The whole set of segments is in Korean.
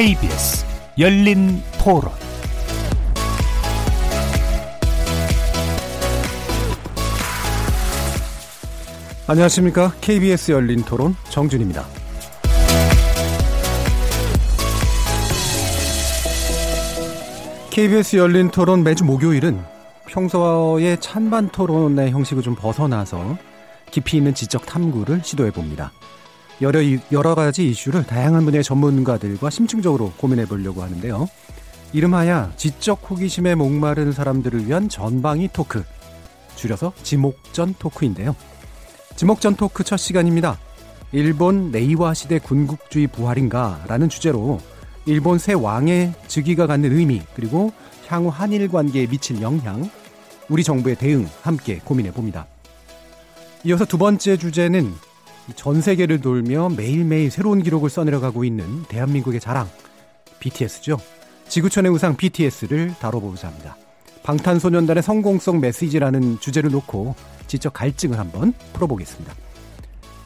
KBS 열린 토론 안녕하십니까. KBS 열린 토론 정준입니다. KBS 열린 토론 매주 목요일은 평소의 찬반 토론의 형식을 좀 벗어나서 깊이 있는 지적 탐구를 시도해 봅니다. 여러, 여러 가지 이슈를 다양한 분야의 전문가들과 심층적으로 고민해 보려고 하는데요. 이름하야 지적 호기심에 목마른 사람들을 위한 전방위 토크, 줄여서 지목전 토크인데요. 지목전 토크 첫 시간입니다. 일본 레이와 시대 군국주의 부활인가? 라는 주제로 일본 새 왕의 즉위가 갖는 의미, 그리고 향후 한일 관계에 미칠 영향, 우리 정부의 대응 함께 고민해 봅니다. 이어서 두 번째 주제는 전 세계를 돌며 매일매일 새로운 기록을 써내려가고 있는 대한민국의 자랑, BTS죠. 지구촌의 우상 BTS를 다뤄보고자 합니다. 방탄소년단의 성공성 메시지라는 주제를 놓고 지적 갈증을 한번 풀어보겠습니다.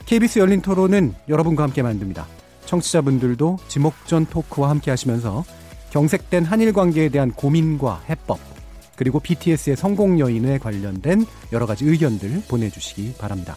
KBS 열린 토론은 여러분과 함께 만듭니다. 청취자분들도 지목전 토크와 함께 하시면서 경색된 한일 관계에 대한 고민과 해법, 그리고 BTS의 성공 여인에 관련된 여러 가지 의견들 보내주시기 바랍니다.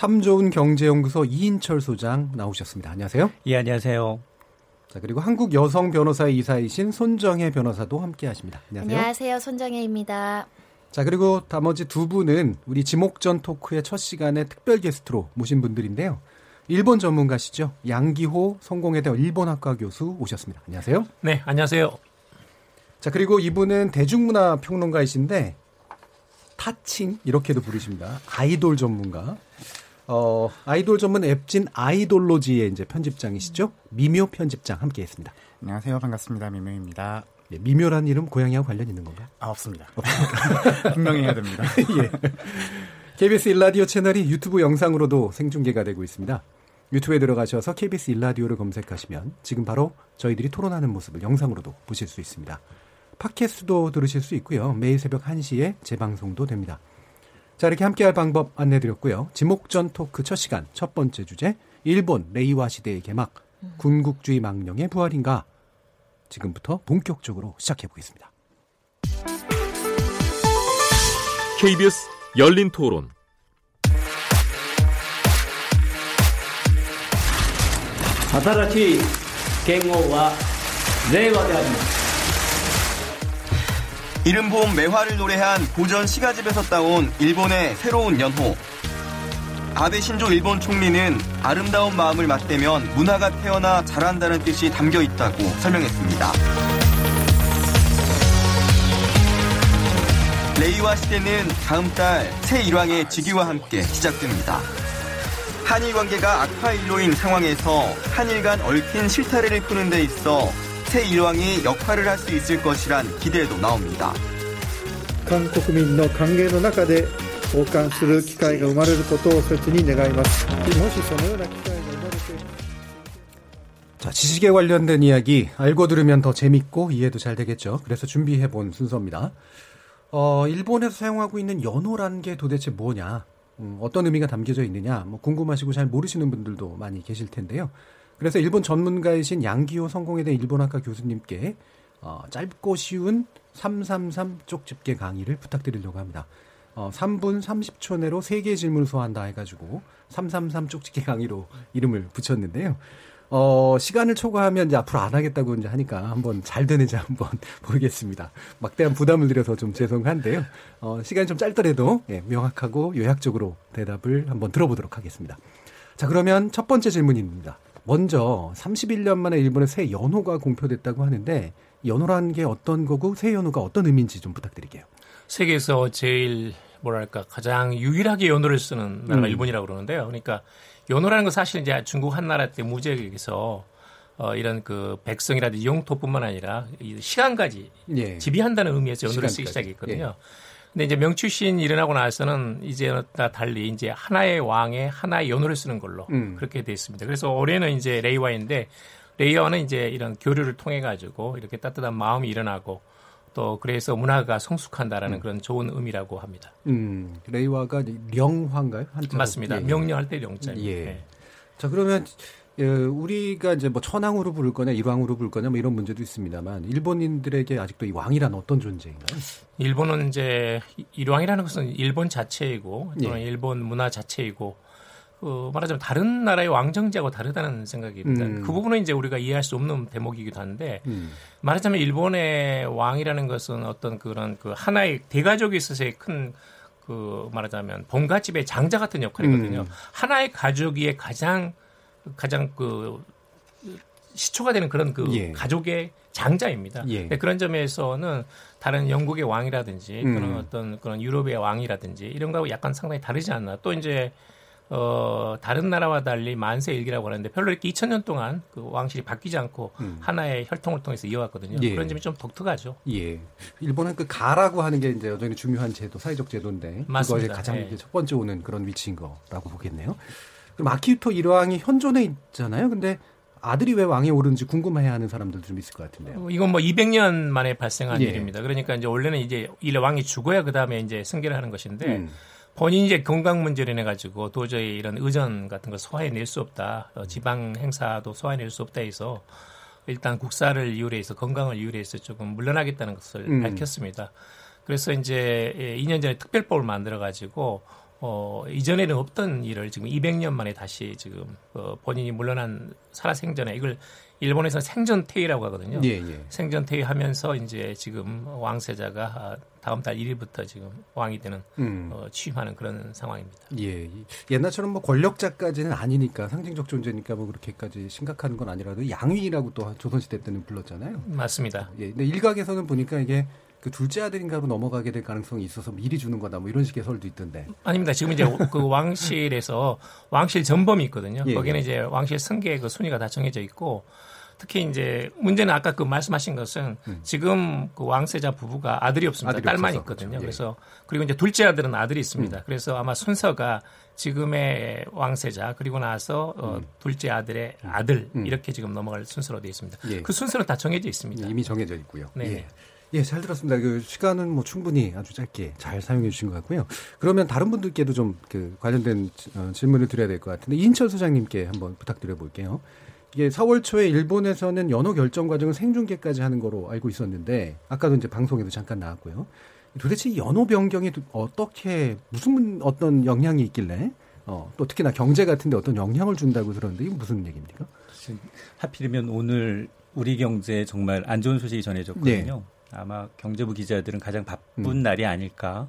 참 좋은 경제연구소 이인철 소장 나오셨습니다. 안녕하세요. 예, 안녕하세요. 자, 그리고 한국 여성 변호사의 이사이신 손정혜 변호사도 함께 하십니다. 안녕하세요. 안녕하세요. 손정혜입니다. 자, 그리고 나머지 두 분은 우리 지목전 토크의 첫 시간에 특별 게스트로 모신 분들인데요. 일본 전문가시죠. 양기호 성공회대 일본학과 교수 오셨습니다. 안녕하세요. 네, 안녕하세요. 자, 그리고 이분은 대중문화 평론가이신데 타칭 이렇게도 부르십니다. 아이돌 전문가. 어, 아이돌 전문 앱진 아이돌로지의 이제 편집장이시죠? 미묘 편집장 함께 했습니다. 안녕하세요. 반갑습니다. 미묘입니다. 예, 미묘란 이름 고양이하고 관련 있는 건가요? 아, 없습니다. 분명히 해야 됩니다. 예. KBS 일라디오 채널이 유튜브 영상으로도 생중계가 되고 있습니다. 유튜브에 들어가셔서 KBS 일라디오를 검색하시면 지금 바로 저희들이 토론하는 모습을 영상으로도 보실 수 있습니다. 팟캐스트도 들으실 수 있고요. 매일 새벽 1시에 재방송도 됩니다. 자, 이렇게 함께할 방법 안내드렸고요. 지목전 토크 첫 시간 첫 번째 주제 일본 레이와 시대의 개막 군국주의 망령의 부활인가 지금부터 본격적으로 시작해 보겠습니다. KBS 열린 토론 다다라시 갱호와 레이와 대합니다. 이른 봄 매화를 노래한 고전 시가집에서 따온 일본의 새로운 연호. 아베 신조 일본 총리는 아름다운 마음을 맞대면 문화가 태어나 자란다는 뜻이 담겨 있다고 설명했습니다. 레이와 시대는 다음 달 새 일왕의 즉위와 함께 시작됩니다. 한일 관계가 악화일로인 상황에서 한일 간 얽힌 실타래를 푸는 데 있어 새 일왕이 역할을 할 수 있을 것이란 기대도 나옵니다. 韓国民の還元の中で交換する機会が生まれることを切に願います。もしそのような機会が生まれて 자, 지식에 관련된 이야기 알고 들으면 더 재밌고 이해도 잘 되겠죠. 그래서 준비해 본 순서입니다. 어, 일본에서 사용하고 있는 연호라는 게 도대체 뭐냐? 음, 어떤 의미가 담겨져 있느냐? 뭐 궁금하시고 잘 모르시는 분들도 많이 계실 텐데요. 그래서 일본 전문가이신 양기호 성공회대 일본학과 교수님께 어, 짧고 쉬운 333 쪽집게 강의를 부탁드리려고 합니다. 어, 3분 30초 내로 3개의 질문을 소화한다 해가지고 333 쪽집게 강의로 이름을 붙였는데요. 어, 시간을 초과하면 이제 앞으로 안 하겠다고 이제 하니까 한번 잘 되는지 한번 보겠습니다. 막대한 부담을 드려서 좀 죄송한데요. 어, 시간이 좀 짧더라도 예, 명확하고 요약적으로 대답을 한번 들어보도록 하겠습니다. 자, 그러면 첫 번째 질문입니다. 먼저 31년 만에 일본의 새 연호가 공표됐다고 하는데 연호라는 게 어떤 거고 새 연호가 어떤 의미인지 좀 부탁드릴게요. 세계에서 제일 뭐랄까 가장 유일하게 연호를 쓰는 나라가 음. 일본이라고 그러는데요. 그러니까 연호라는 건 사실 이제 중국 한 나라 때 무제에서 어, 이런 그 백성이라든지 영토뿐만 아니라 이 시간까지 예. 지배한다는 의미에서 연호를 쓰기 시간까지. 예. 시작했거든요. 근데 이제 명추신 일어나고 나서는 이제와 달리 이제 하나의 왕의 하나의 연호를 쓰는 걸로 음. 그렇게 돼 있습니다. 그래서 올해는 이제 레이와인데 레이와는 이제 이런 교류를 통해 가지고 이렇게 따뜻한 마음이 일어나고 또 그래서 문화가 성숙한다라는 그런 좋은 의미라고 합니다. 음, 레이와가 령화인가요? 한자로? 맞습니다. 예, 예. 명령할 때 명자입니다. 예. 예. 자 그러면 예, 우리가 이제 뭐 천황으로 부를 거냐 일왕으로 부를 거냐 뭐 이런 문제도 있습니다만 일본인들에게 아직도 이 왕이란 어떤 존재인가요? 일본은 이제 일왕이라는 것은 일본 자체이고 또는 예. 일본 문화 자체이고 그 말하자면 다른 나라의 왕정제하고 다르다는 생각입니다. 음. 그 부분은 이제 우리가 이해할 수 없는 대목이기도 한데 음. 말하자면 일본의 왕이라는 것은 어떤 그런 그 하나의 대가족에 있어서의 큰그 말하자면 본가집의 장자 같은 역할이거든요. 음. 하나의 가족이 가장 가장 그 시초가 되는 그런 그 예. 가족의 장자입니다. 예. 근데 그런 점에서는 다른 영국의 왕이라든지 음. 그런 어떤 그런 유럽의 왕이라든지 이런 거하고 약간 상당히 다르지 않나. 또 이제 어 다른 나라와 달리 만세 일기라고 하는데 별로 이렇게 2000년 동안 그 왕실이 바뀌지 않고 음. 하나의 혈통을 통해서 이어왔거든요. 예. 그런 점이 좀 독특하죠. 예. 일본은 그 가라고 하는 게 이제 여전히 중요한 제도, 사회적 제도인데 맞습니다. 그거에 가장 예. 첫 번째 오는 그런 위치인 거라고 보겠네요. 그럼 아키히토 일왕이 현존해 있잖아요. 근데 아들이 왜 왕에 오르는지 궁금해하는 사람들도 좀 있을 것 같은데요. 어, 이건 뭐 200년 만에 발생한 예. 일입니다. 그러니까 이제 원래는 이제 일 왕이 죽어야 그 다음에 이제 승계를 하는 것인데 음. 본인이 이제 건강 문제를 인해 가지고 도저히 이런 의전 같은 걸 소화해낼 수 없다. 어, 지방 행사도 소화해낼 수 없다 해서 일단 국사를 이유로 해서 건강을 이유로 해서 조금 물러나겠다는 것을 음. 밝혔습니다. 그래서 이제 예, 2년 전에 특별법을 만들어 가지고 어, 이전에는 없던 일을 지금 200년 만에 다시 지금 어, 본인이 물러난 살아생전에 이걸 일본에서 생전퇴위라고 하거든요. 예, 예. 생전퇴위하면서 이제 지금 왕세자가 아, 다음 달 1일부터 지금 왕이 되는 음. 어, 취임하는 그런 상황입니다. 예. 이- 옛날처럼 뭐 권력자까지는 아니니까 상징적 존재니까 뭐 그렇게까지 심각한 건 아니라도 양위라고 또 조선시대 때는 불렀잖아요. 맞습니다. 예. 근데 일각에서는 보니까 이게 그 둘째 아들인가로 넘어가게 될 가능성이 있어서 미리 주는 거다 뭐 이런 식의 설도 있던데. 아닙니다. 지금 이제 그 왕실에서 왕실 전범이 있거든요. 예, 거기는 예. 이제 왕실 승계 그 순위가 다 정해져 있고 특히 이제 문제는 아까 그 말씀하신 것은 지금 그 왕세자 부부가 아들이 없습니다. 음. 아들이 딸만 없어서, 있거든요. 그렇죠. 예. 음. 그래서 그리고 이제 둘째 아들은 아들이 있습니다. 그래서 아마 순서가 지금의 왕세자 그리고 나서 어, 음. 둘째 아들의 아들 이렇게 지금 넘어갈 순서로 되어 있습니다. 예. 그 순서는 다 정해져 있습니다. 이미 정해져 있고요. 네. 예. 예, 잘 들었습니다. 그 시간은 뭐 충분히 아주 짧게 잘 사용해 주신 것 같고요. 그러면 다른 분들께도 좀 그 관련된 어, 질문을 드려야 될 것 같은데 인철 소장님께 한번 부탁드려 볼게요. 이게 4월 초에 일본에서는 연호 결정 과정을 생중계까지 하는 거로 알고 있었는데 아까도 이제 방송에도 잠깐 나왔고요. 도대체 이 연호 변경이 어떻게 무슨 어떤 영향이 있길래 어, 또 특히나 경제 같은데 어떤 영향을 준다고 들었는데 이게 무슨 얘기입니까? 하필이면 오늘 우리 경제에 정말 안 좋은 소식이 전해졌거든요. 아마 경제부 기자들은 가장 바쁜 네. 음. 날이 아닐까.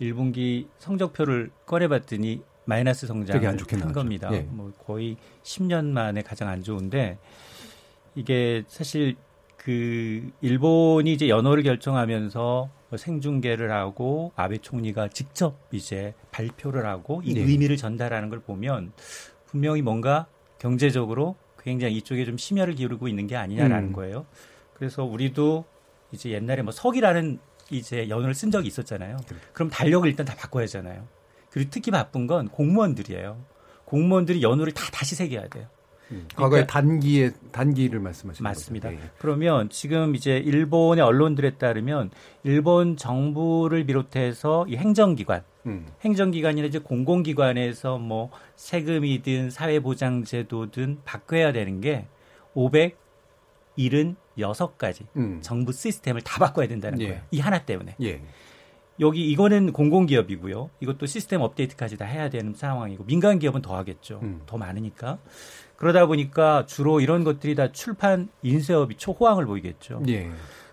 1분기 성적표를 꺼내봤더니 마이너스 성장을 한. 겁니다. 예. 뭐 거의 10년 만에 가장 안 좋은데 이게 사실 그 일본이 이제 연호를 결정하면서 뭐 생중계를 하고 아베 총리가 직접 이제 발표를 하고 이 네. 의미를 전달하는 걸 보면 분명히 뭔가 경제적으로 굉장히 이쪽에 좀 심혈을 기울이고 있는 게 아니냐라는 음. 거예요. 그래서 우리도 이제 옛날에 뭐 석이라는 이제 연호를 쓴 적이 있었잖아요. 그럼 달력을 일단 다 바꿔야 하잖아요. 그리고 특히 바쁜 건 공무원들이에요. 공무원들이 연호를 다 다시 새겨야 돼요. 과거에 그러니까- 단기에 단기를 말씀하시는 맞습니다. 거죠? 예. 그러면 지금 이제 일본의 언론들에 따르면 일본 정부를 비롯해서 이 행정기관, 음. 행정기관이나 이제 공공기관에서 뭐 세금이든 사회보장제도든 바꿔야 되는 게 576가지 음. 정부 시스템을 다 바꿔야 된다는 예. 거예요. 이 하나 때문에. 예. 여기 이거는 공공기업이고요. 이것도 시스템 업데이트까지 다 해야 되는 상황이고 민간 기업은 더 하겠죠. 음. 더 많으니까. 그러다 보니까 주로 이런 것들이 다 출판 인쇄업이 초호황을 보이겠죠. 예.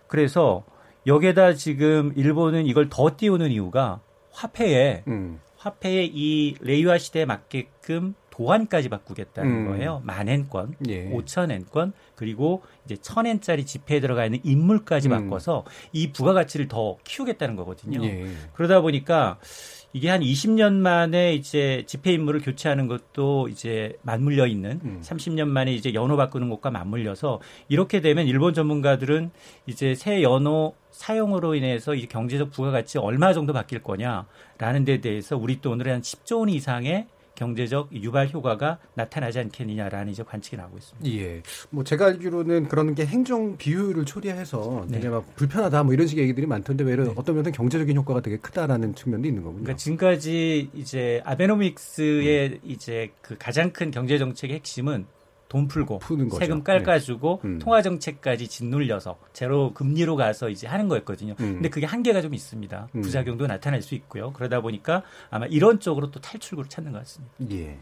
그래서 여기에다 지금 일본은 이걸 더 띄우는 이유가 화폐에 음. 화폐에 이 레이와 시대에 맞게끔 도안까지 바꾸겠다는 음. 거예요. 만엔권, 예. 오천엔권, 그리고 이제 천엔짜리 지폐에 들어가 있는 인물까지 음. 바꿔서 이 부가가치를 더 키우겠다는 거거든요. 예. 그러다 보니까 이게 한 20년 만에 이제 지폐 인물을 교체하는 것도 이제 맞물려 있는 음. 30년 만에 이제 연호 바꾸는 것과 맞물려서 이렇게 되면 일본 전문가들은 이제 새 연호 사용으로 인해서 이 경제적 부가가치 얼마 정도 바뀔 거냐라는 데 대해서 우리 돈으로 한 10조 원 이상의 경제적 유발 효과가 나타나지 않겠느냐라는 이제 관측이 나오고 있습니다. 예. 뭐 제가 알기로는 그런 게 행정 비효율을 초래해서 네. 되게 막 불편하다 뭐 이런 식의 얘기들이 많던데 왜 이런 어떤 면에서 경제적인 효과가 되게 크다라는 측면도 있는 거군요. 그러니까 지금까지 이제 아베노믹스의 이제 그 가장 큰 경제 정책의 핵심은 돈 풀고 푸는 거죠. 세금 깎아주고 네. 음. 통화 정책까지 짓눌려서 제로 금리로 가서 이제 하는 거였거든요. 음. 근데 그게 한계가 좀 있습니다. 음. 부작용도 나타날 수 있고요. 그러다 보니까 아마 이런 쪽으로 또 탈출구를 찾는 것 같습니다. 예.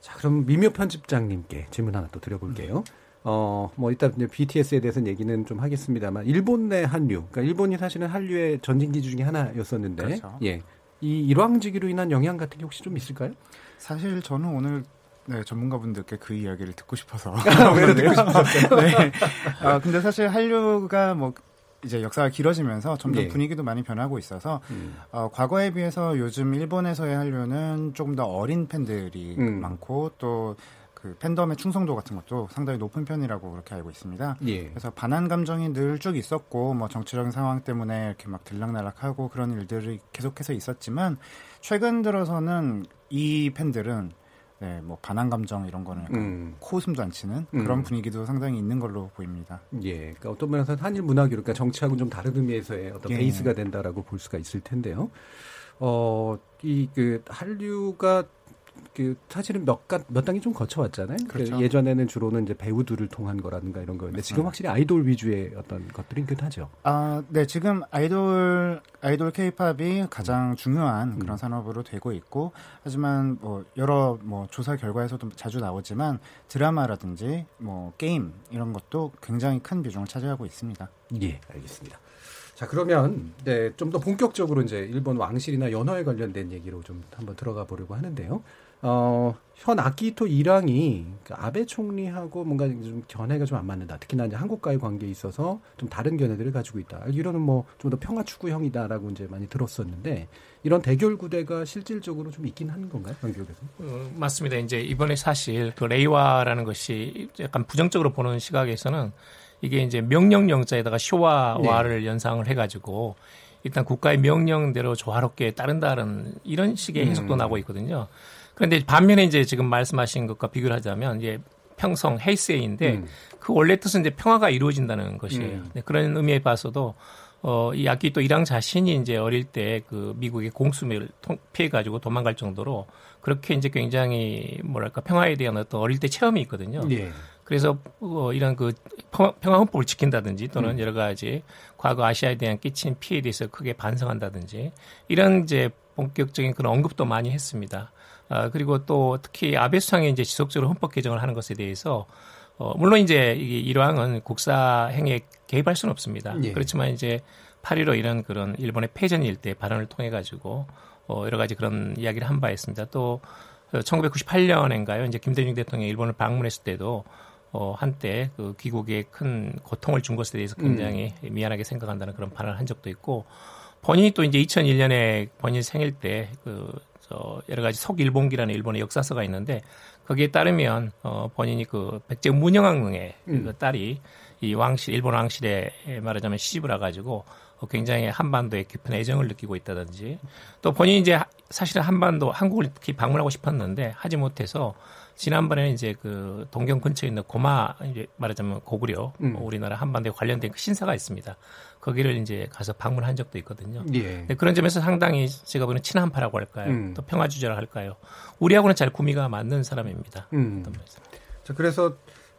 자, 그럼 미묘 편집장님께 질문 하나 또 드려볼게요. 어, 뭐, 일단 이제 BTS에 대해서는 얘기는 좀 하겠습니다만, 일본 내 한류, 그러니까 일본이 사실은 한류의 전진기 중에 하나였었는데, 그렇죠. 예. 이 일왕지기로 인한 영향 같은 게 혹시 좀 있을까요? 사실 저는 오늘 네, 전문가분들께 그 이야기를 듣고 싶어서. 왜 듣고 싶으셨어요? 네. 아, 근데 사실 한류가 뭐 이제 역사가 길어지면서 점점 예. 분위기도 많이 변하고 있어서 음. 어, 과거에 비해서 요즘 일본에서의 한류는 조금 더 어린 팬들이 음. 많고 또 그 팬덤의 충성도 같은 것도 상당히 높은 편이라고 그렇게 알고 있습니다. 예. 그래서 반한 감정이 늘 쭉 있었고 뭐 정치적인 상황 때문에 이렇게 막 들락날락하고 그런 일들이 계속해서 있었지만 최근 들어서는 이 팬들은 네, 뭐 반한 감정 이런 거는 음. 코웃음도 안 치는 음. 그런 분위기도 상당히 있는 걸로 보입니다. 예. 그러니까 어떤 면에서 한일 문화교, 그러니까 정치하고는 좀 다른 의미에서의 어떤 예. 베이스가 된다라고 볼 수가 있을 텐데요. 어, 이 그 한류가 그 사실은 몇, 가, 몇 단계 좀 거쳐왔잖아요. 그 그렇죠. 예전에는 주로는 이제 배우들을 통한 거라든가 이런 거였는데 지금. 확실히 아이돌 위주의 어떤 것들이 있긴 하죠. 아, 네, 지금 아이돌 아이돌 케이팝이 가장 중요한 음. 그런 산업으로 되고 있고 하지만 뭐 여러 뭐 조사 결과에서도 자주 나오지만 드라마라든지 뭐 게임 이런 것도 굉장히 큰 비중을 차지하고 있습니다. 예, 알겠습니다. 자, 그러면 네, 좀 더 본격적으로 이제 일본 왕실이나 연화에 관련된 얘기로 좀 한번 들어가 보려고 하는데요. 어, 현 아키히토 일왕이 그 아베 총리하고 뭔가 좀 견해가 좀 안 맞는다. 특히나 이제 한국과의 관계에 있어서 좀 다른 견해들을 가지고 있다. 알기로는 뭐좀 더 평화 추구형이다라고 이제 많이 들었었는데 이런 대결 구대가 실질적으로 좀 있긴 하는 건가요, 한국에서? 어, 맞습니다. 이제 이번에 사실 그 레이와라는 것이 약간 부정적으로 보는 시각에서는 이게 이제 명령령자에다가 쇼와와를 연상을 해가지고 일단 국가의 명령대로 조화롭게 따른다는 이런 식의 해석도 음. 나고 있거든요. 그런데 반면에 이제 지금 말씀하신 것과 비교를 하자면 이제 평성 헤이세이인데 음. 그 원래 뜻은 이제 평화가 이루어진다는 것이에요. 음. 네, 그런 의미에 봐서도 어, 이 아키토 일왕 자신이 이제 어릴 때 그 미국의 공수를 피해가지고 도망갈 정도로 그렇게 이제 굉장히 뭐랄까 평화에 대한 어떤 어릴 때 체험이 있거든요. 예. 그래서 어, 이런 그 평화, 평화 헌법을 지킨다든지 또는 음. 여러 가지 과거 아시아에 대한 끼친 피해에 대해서 크게 반성한다든지 이런 이제 본격적인 그런 언급도 많이 했습니다. 아, 그리고 또 특히 아베 수상이 이제 지속적으로 헌법 개정을 하는 것에 대해서 어, 물론 이제 이 일왕은 국사 행위에 개입할 수는 없습니다. 예. 그렇지만 이제 8.15 이런 그런 일본의 패전일 때 발언을 통해 가지고 어, 여러 가지 그런 이야기를 한 바 있습니다. 또 1998년인가요? 이제 김대중 대통령이 일본을 방문했을 때도 어, 한때 그 귀국에 큰 고통을 준 것에 대해서 굉장히 미안하게 생각한다는 그런 발언을 한 적도 있고 본인이 또 이제 2001년에 본인 생일 때 그, 저, 여러 가지 속일본기라는 일본의 역사서가 있는데 거기에 따르면 어, 본인이 그 백제 문영왕릉의 음. 그 딸이 이 왕실, 일본 왕실에 말하자면 시집을 와 가지고 어, 굉장히 한반도에 깊은 애정을 느끼고 있다든지 또 본인이 이제 하- 사실은 한반도 한국을 특히 방문하고 싶었는데 하지 못해서 지난번에는 이제 그 동경 근처에 있는 고마 이제 말하자면 고구려 음. 어, 우리나라 한반도에 관련된 그 신사가 있습니다. 거기를 이제 가서 방문한 적도 있거든요. 예. 네, 그런 점에서 상당히 제가 보는 친한파라고 할까요? 음. 또 평화주의라 할까요? 우리하고는 잘 구미가 맞는 사람입니다. 음. 자, 그래서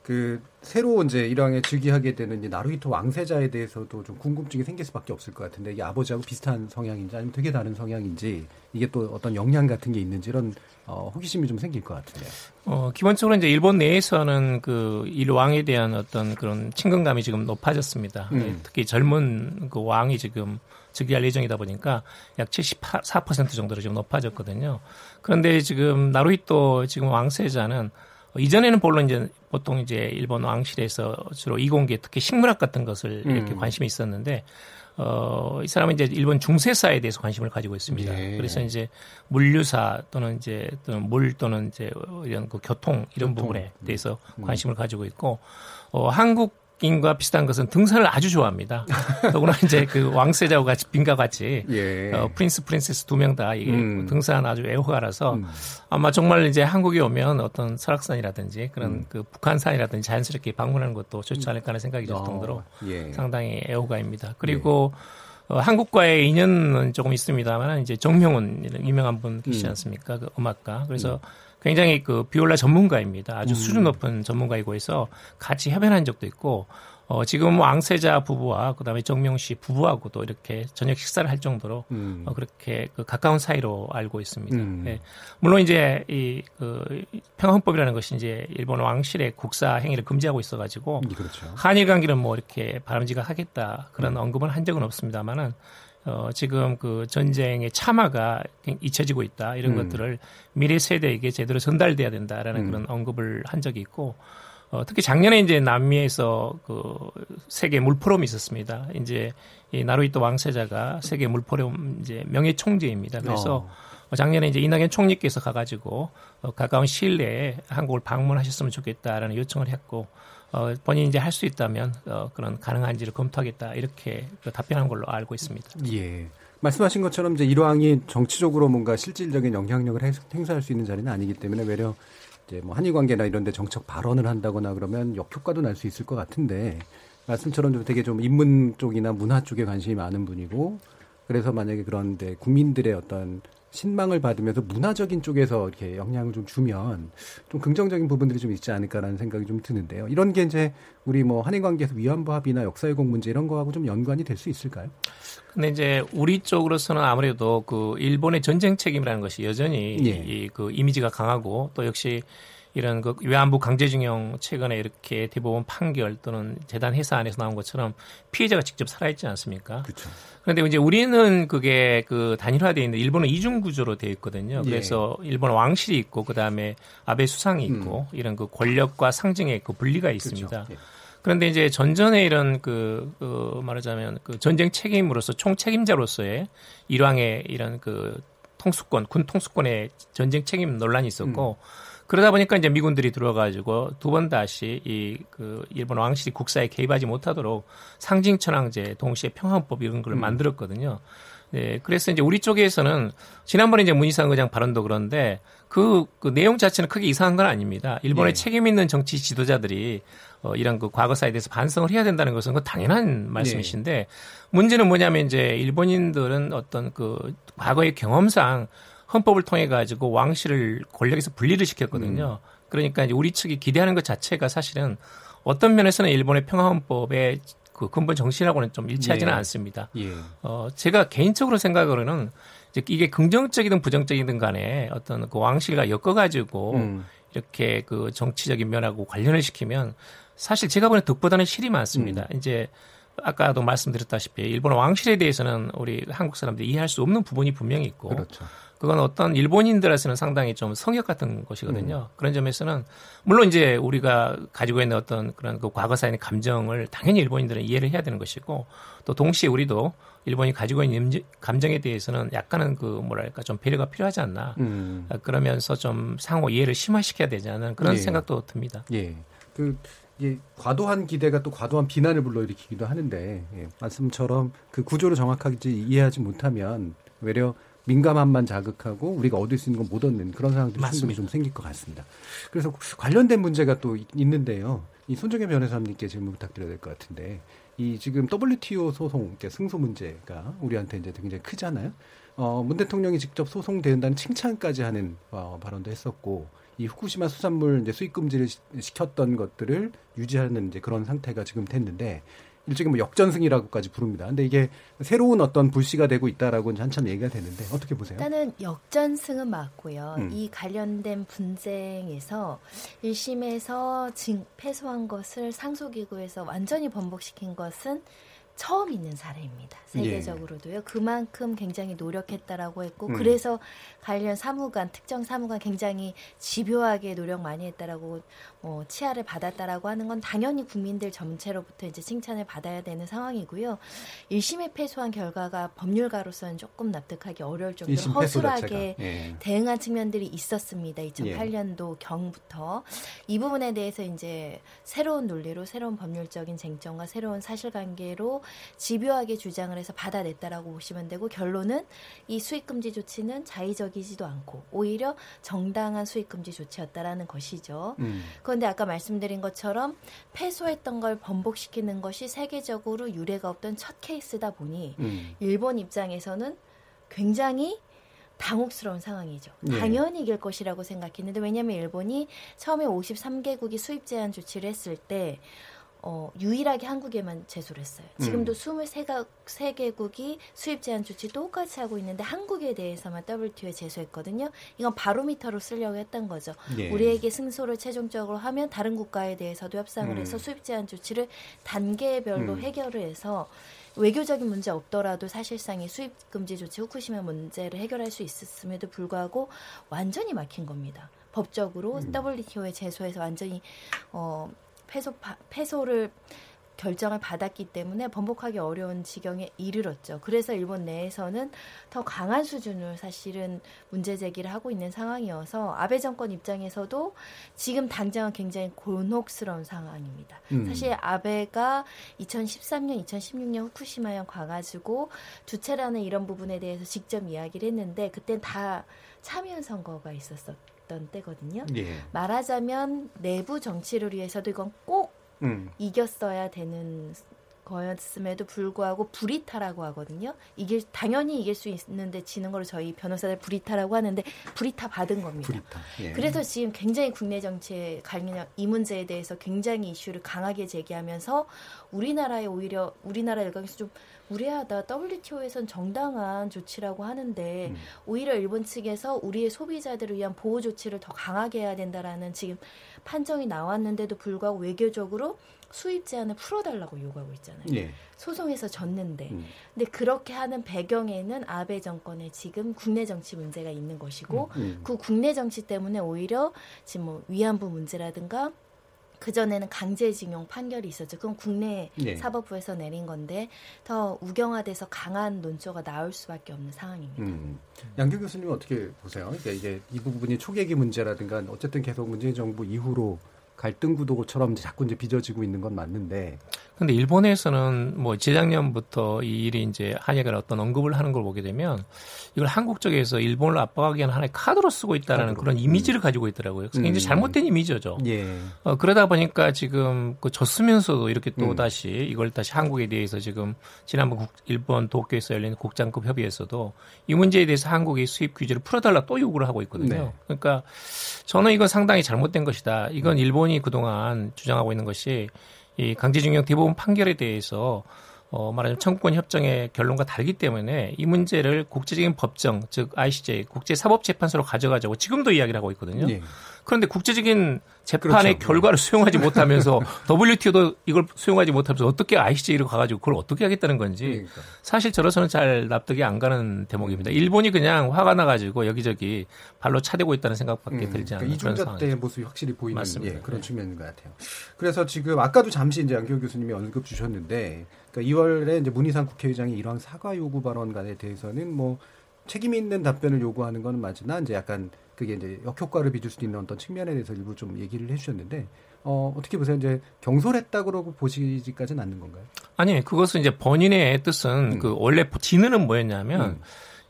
그 새로 이제 일왕에 즉위하게 되는 이제 나루히토 왕세자에 대해서도 좀 궁금증이 생길 수밖에 없을 것 같은데 이게 아버지하고 비슷한 성향인지 아니면 되게 다른 성향인지 이게 또 어떤 영향 같은 게 있는지 이런 어, 호기심이 좀 생길 것 같은데요. 어, 기본적으로 이제 일본 내에서는 그 일왕에 대한 어떤 그런 친근감이 지금 높아졌습니다. 음. 네, 특히 젊은 그 왕이 지금 즉위할 예정이다 보니까 약 74% 정도로 지금 높아졌거든요. 그런데 지금 나루히토 지금 왕세자는 이전에는 물론 이제 보통 이제 일본 왕실에서 주로 이공계 특히 식문학 같은 것을 이렇게 음. 관심이 있었는데 어, 이 사람은 이제 일본 중세사에 대해서 관심을 가지고 있습니다. 예. 그래서 이제 물류사 또는 이제 또는 물 또는 이제 이런 그 교통 이런 교통. 부분에 대해서 음. 관심을 가지고 있고 어, 한국 인과 비슷한 것은 등산을 아주 좋아합니다. 더구나 이제 그 왕세자와 같이 빈과 같이 예. 어, 프린스 프린세스 두 명 다 이게 음. 등산 아주 애호가라서 음. 아마 정말 이제 한국에 오면 어떤 설악산이라든지 그런 음. 그 북한산이라든지 자연스럽게 방문하는 것도 좋지 않을까 하는 생각이 들 어, 정도로 예. 상당히 애호가입니다. 그리고 어, 한국과의 인연은 조금 있습니다만 이제 정명훈 유명한 분 계시지 음. 않습니까? 그 음악가. 그래서 굉장히 그 비올라 전문가입니다. 아주 음. 수준 높은 전문가이고 해서 같이 협연한 적도 있고 어, 지금 왕세자 부부와 그다음에 정명 씨 부부하고도 이렇게 저녁 식사를 할 정도로 음. 어, 그렇게 그 가까운 사이로 알고 있습니다. 음. 예. 물론 이제 이그 평화헌법이라는 것이 이제 일본 왕실의 국사 행위를 금지하고 있어가지고 음, 그렇죠. 한일 관계는 뭐 이렇게 바람직하겠다 그런 언급은 한 적은 없습니다만은 어, 지금 그 전쟁의 참화가 잊혀지고 있다 이런 음. 것들을 미래 세대에게 제대로 전달돼야 된다라는 음. 그런 언급을 한 적이 있고 어, 특히 작년에 이제 남미에서 그 세계 물포럼이 있었습니다. 이제 이 나루히토 왕세자가 세계 물포럼 이제 명예 총재입니다. 그래서 어. 어, 작년에 이제 이낙연 총리께서 가가지고 어, 가까운 시일 내에 한국을 방문하셨으면 좋겠다라는 요청을 했고 어, 본인이 이제 할 수 있다면 어, 그런 가능한지를 검토하겠다 이렇게 그 답변한 걸로 알고 있습니다. 예. 말씀하신 것처럼 이제 일왕이 정치적으로 뭔가 실질적인 영향력을 행- 행사할 수 있는 자리는 아니기 때문에 외려 이제 뭐 한일 관계나 이런 데 정책 발언을 한다거나 그러면 역효과도 날 수 있을 것 같은데 말씀처럼 좀 되게 좀 인문 쪽이나 문화 쪽에 관심이 많은 분이고 그래서 만약에 그런데 국민들의 어떤 신망을 받으면서 문화적인 쪽에서 이렇게 영향을 좀 주면 좀 긍정적인 부분들이 좀 있지 않을까라는 생각이 좀 드는데요. 이런 게 이제 우리 뭐 한일 관계에서 위안부 합의나 역사회공 문제 이런 거하고 좀 연관이 될 수 있을까요? 근데 이제 우리 쪽으로서는 아무래도 그 일본의 전쟁 책임이라는 것이 여전히 예. 이그 이미지가 강하고 또 역시 이런 그 외환부 강제징용 최근에 이렇게 대법원 판결 또는 재단 회사 안에서 나온 것처럼 피해자가 직접 살아있지 않습니까? 그렇죠. 그런데 이제 우리는 그게 그 단일화되어 있는데 일본은 이중 구조로 되어 있거든요. 예. 그래서 일본 왕실이 있고 그 다음에 아베 수상이 있고 이런 그 권력과 상징의 그 분리가 있습니다. 예. 그런데 이제 전전에 이런 그, 그 말하자면 그 전쟁 책임으로서 총 책임자로서의 일왕의 이런 그 통수권, 군 통수권의 전쟁 책임 논란이 있었고 그러다 보니까 이제 미군들이 들어가지고 두 번 다시 이 그 일본 왕실이 국사에 개입하지 못하도록 상징천황제, 동시에 평화헌법 이런 걸 음. 만들었거든요. 네, 그래서 이제 우리 쪽에서는 지난번에 이제 문희상 의장 발언도 그런데 그, 그 내용 자체는 크게 이상한 건 아닙니다. 일본의 예. 책임 있는 정치 지도자들이 어, 이런 그 과거사에 대해서 반성을 해야 된다는 것은 그 당연한 말씀이신데 문제는 뭐냐면 이제 일본인들은 어떤 그 과거의 경험상 헌법을 통해 가지고 왕실을 권력에서 분리를 시켰거든요. 그러니까 이제 우리 측이 기대하는 것 자체가 사실은 어떤 면에서는 일본의 평화헌법의 그 근본 정신하고는 좀 일치하지는 예. 않습니다. 예. 어, 제가 개인적으로 생각으로는 이제 이게 긍정적이든 부정적이든 간에 어떤 그 왕실과 엮어가지고 음. 이렇게 그 정치적인 면하고 관련을 시키면 사실 제가 보는 덕보다는 실이 많습니다. 음. 이제 아까도 말씀드렸다시피 일본 왕실에 대해서는 우리 한국 사람들이 이해할 수 없는 부분이 분명히 있고 그렇죠. 그건 어떤 일본인들한테는 상당히 좀 성역 같은 것이거든요. 음. 그런 점에서는 물론 이제 우리가 가지고 있는 어떤 그런 그 과거사의 감정을 당연히 일본인들은 이해를 해야 되는 것이고 또 동시에 우리도 일본이 가지고 있는 감정에 대해서는 약간은 그 뭐랄까 좀 배려가 필요하지 않나. 음. 아, 그러면서 좀 상호 이해를 심화시켜야 되지 않은 그런 예. 생각도 듭니다. 예. 그, 이 과도한 기대가 또 과도한 비난을 불러일으키기도 하는데, 예. 말씀처럼 그 구조를 정확하게 이해하지 못하면 외려 민감함만 자극하고 우리가 얻을 수 있는 건 못 얻는 그런 상황들이 충분히. 좀 생길 것 같습니다. 그래서 관련된 문제가 또 있- 있는데요. 이 손정혜 변호사님께 질문 부탁드려야 될 것 같은데, 이 지금 WTO 소송 승소 문제가 우리한테 이제 굉장히 크잖아요. 어, 문 대통령이 직접 소송된다는 칭찬까지 하는 어, 발언도 했었고 이 후쿠시마 수산물 이제 수입 금지를 시 켰던 것들을 유지하는 이제 그런 상태가 지금 됐는데 일종의 뭐 역전승이라고까지 부릅니다. 근데 이게 새로운 어떤 불씨가 되고 있다라고 한참 얘기가 되는데 어떻게 보세요? 일단은 역전승은 맞고요. 음. 이 관련된 분쟁에서 1심에서 징, 패소한 것을 상소기구에서 완전히 번복시킨 것은 처음 있는 사례입니다. 예. 세계적으로도요. 예. 그만큼 굉장히 노력했다라고 했고 음. 그래서 관련 사무관 특정 사무관 굉장히 집요하게 노력 많이 했다라고 뭐 치아를 받았다라고 하는 건 당연히 국민들 전체로부터 이제 칭찬을 받아야 되는 상황이고요. 1심에 패소한 결과가 법률가로서는 조금 납득하기 어려울 정도로 허술하게 예. 대응한 측면들이 있었습니다. 2008년도 예. 경부터 이 부분에 대해서 이제 새로운 논리로 새로운 법률적인 쟁점과 새로운 사실관계로 집요하게 주장을 해서 받아냈다라고 보시면 되고 결론은 이 수익금지 조치는 자의적이지도 않고 오히려 정당한 수익금지 조치였다라는 것이죠. 음. 그런데 아까 말씀드린 것처럼 패소했던 걸 번복시키는 것이 세계적으로 유례가 없던 첫 케이스다 보니 음. 일본 입장에서는 굉장히 당혹스러운 상황이죠. 네. 당연히 이길 것이라고 생각했는데 왜냐하면 일본이 처음에 53개국이 수입 제한 조치를 했을 때 어, 유일하게 한국에만 제소를 했어요. 지금도 음. 23개국이 수입 제한 조치 똑같이 하고 있는데 한국에 대해서만 WTO에 제소했거든요. 이건 바로미터로 쓰려고 했던 거죠. 예. 우리에게 승소를 최종적으로 하면 다른 국가에 대해서도 협상을 음. 해서 수입 제한 조치를 단계별로 음. 해결을 해서 외교적인 문제 없더라도 사실상의 수입 금지 조치 후쿠시마 문제를 해결할 수 있었음에도 불구하고 완전히 막힌 겁니다. 법적으로 음. WTO에 제소해서 완전히 어 패소 패소를 결정을 받았기 때문에 번복하기 어려운 지경에 이르렀죠. 그래서 일본 내에서는 더 강한 수준으로 사실은 문제 제기를 하고 있는 상황이어서 아베 정권 입장에서도 지금 당장은 굉장히 곤혹스러운 상황입니다. 음. 사실 아베가 2013년, 2016년 후쿠시마현 가가지고 주체라는 이런 부분에 대해서 직접 이야기를 했는데 그땐 다 참여연 선거가 있었었. 있었던 때거든요. 예. 말하자면 내부 정치를 위해서도 이건 꼭 음. 이겼어야 되는 거였음에도 불구하고 브리타라고 하거든요. 이길 당연히 이길 수 있는데 지는 걸 저희 변호사들 브리타라고 하는데 브리타 받은 겁니다. 브리타. 예. 그래서 지금 굉장히 국내 정치에 관련 이 문제에 대해서 굉장히 이슈를 강하게 제기하면서 우리나라에 오히려 우리나라 일각에서 좀 무례하다. WTO에선 정당한 조치라고 하는데 음. 오히려 일본 측에서 우리의 소비자들을 위한 보호 조치를 더 강하게 해야 된다라는 지금 판정이 나왔는데도 불구하고 외교적으로 수입 제한을 풀어달라고 요구하고 있잖아요. 예. 소송에서 졌는데. 음. 근데 그렇게 하는 배경에는 아베 정권의 지금 국내 정치 문제가 있는 것이고 음, 음. 그 국내 정치 때문에 오히려 지금 뭐 위안부 문제라든가 그전에는 강제징용 판결이 있었죠. 그건 국내 네. 사법부에서 내린 건데 더 우경화돼서 강한 논조가 나올 수밖에 없는 상황입니다. 음. 양규 교수님 어떻게 보세요? 그러니까 이게 이 부분이 초계기 문제라든가 어쨌든 계속 문재인 정부 이후로 갈등 구도처럼 자꾸 이제 빚어지고 있는 건 맞는데. 근데 일본에서는 뭐 재작년부터 이 일이 이제 한일간 어떤 언급을 하는 걸 보게 되면 이걸 한국 쪽에서 일본을 압박하기 위한 하나의 카드로 쓰고 있다라는 카드로. 그런 이미지를 음. 가지고 있더라고요. 그래서 굉장히 음. 잘못된 이미지죠. 예. 어, 그러다 보니까 지금 그 졌으면서도 이렇게 또 음. 다시 이걸 다시 한국에 대해서 지금 지난번 국, 일본 도쿄에서 열린 국장급 협의에서도 이 문제에 대해서 한국이 수입 규제를 풀어달라 또 요구를 하고 있거든요. 네. 그러니까 저는 이건 상당히 잘못된 것이다. 이건 일본 일본이 그동안 주장하고 있는 것이 이 강제징용 대부분 판결에 대해서 어, 말하자면 청구권 협정의 결론과 다르기 때문에 이 문제를 국제적인 법정, 즉 ICJ, 국제사법재판소로 가져가자고 지금도 이야기를 하고 있거든요. 예. 그런데 국제적인 재판의 그렇죠. 결과를 수용하지 못하면서 WTO도 이걸 수용하지 못하면서 어떻게 ICJ로 가가지고 그걸 어떻게 하겠다는 건지 그러니까. 사실 저로서는 잘 납득이 안 가는 대목입니다. 일본이 그냥 화가 나가지고 여기저기 발로 차대고 있다는 생각밖에 음, 들지 않는 그러니까 이중자 때의 모습이 확실히 보이는 예, 그런 네. 측면인 것 같아요. 그래서 지금 아까도 잠시 이제 양기호 교수님이 언급 주셨는데 그러니까 2월에 이제 문희상 국회의장이 이러한 사과 요구 발언에 대해서는 뭐 책임 있는 답변을 요구하는 건 맞으나 이제 약간 그게 이제 역효과를 빚을 수 있는 어떤 측면에 대해서 일부 좀 얘기를 해주셨는데 어, 어떻게 보세요? 이제 경솔했다 그러고 보시지까지는 않는 건가요? 아니, 그것은 이제 본인의 뜻은 음. 그 원래 진은은 뭐였냐면 음.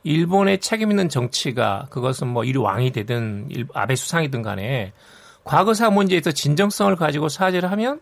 일본의 책임 있는 정치가 그것은 뭐 이리 왕이 되든 아베 수상이든 간에 과거사 문제에서 진정성을 가지고 사죄를 하면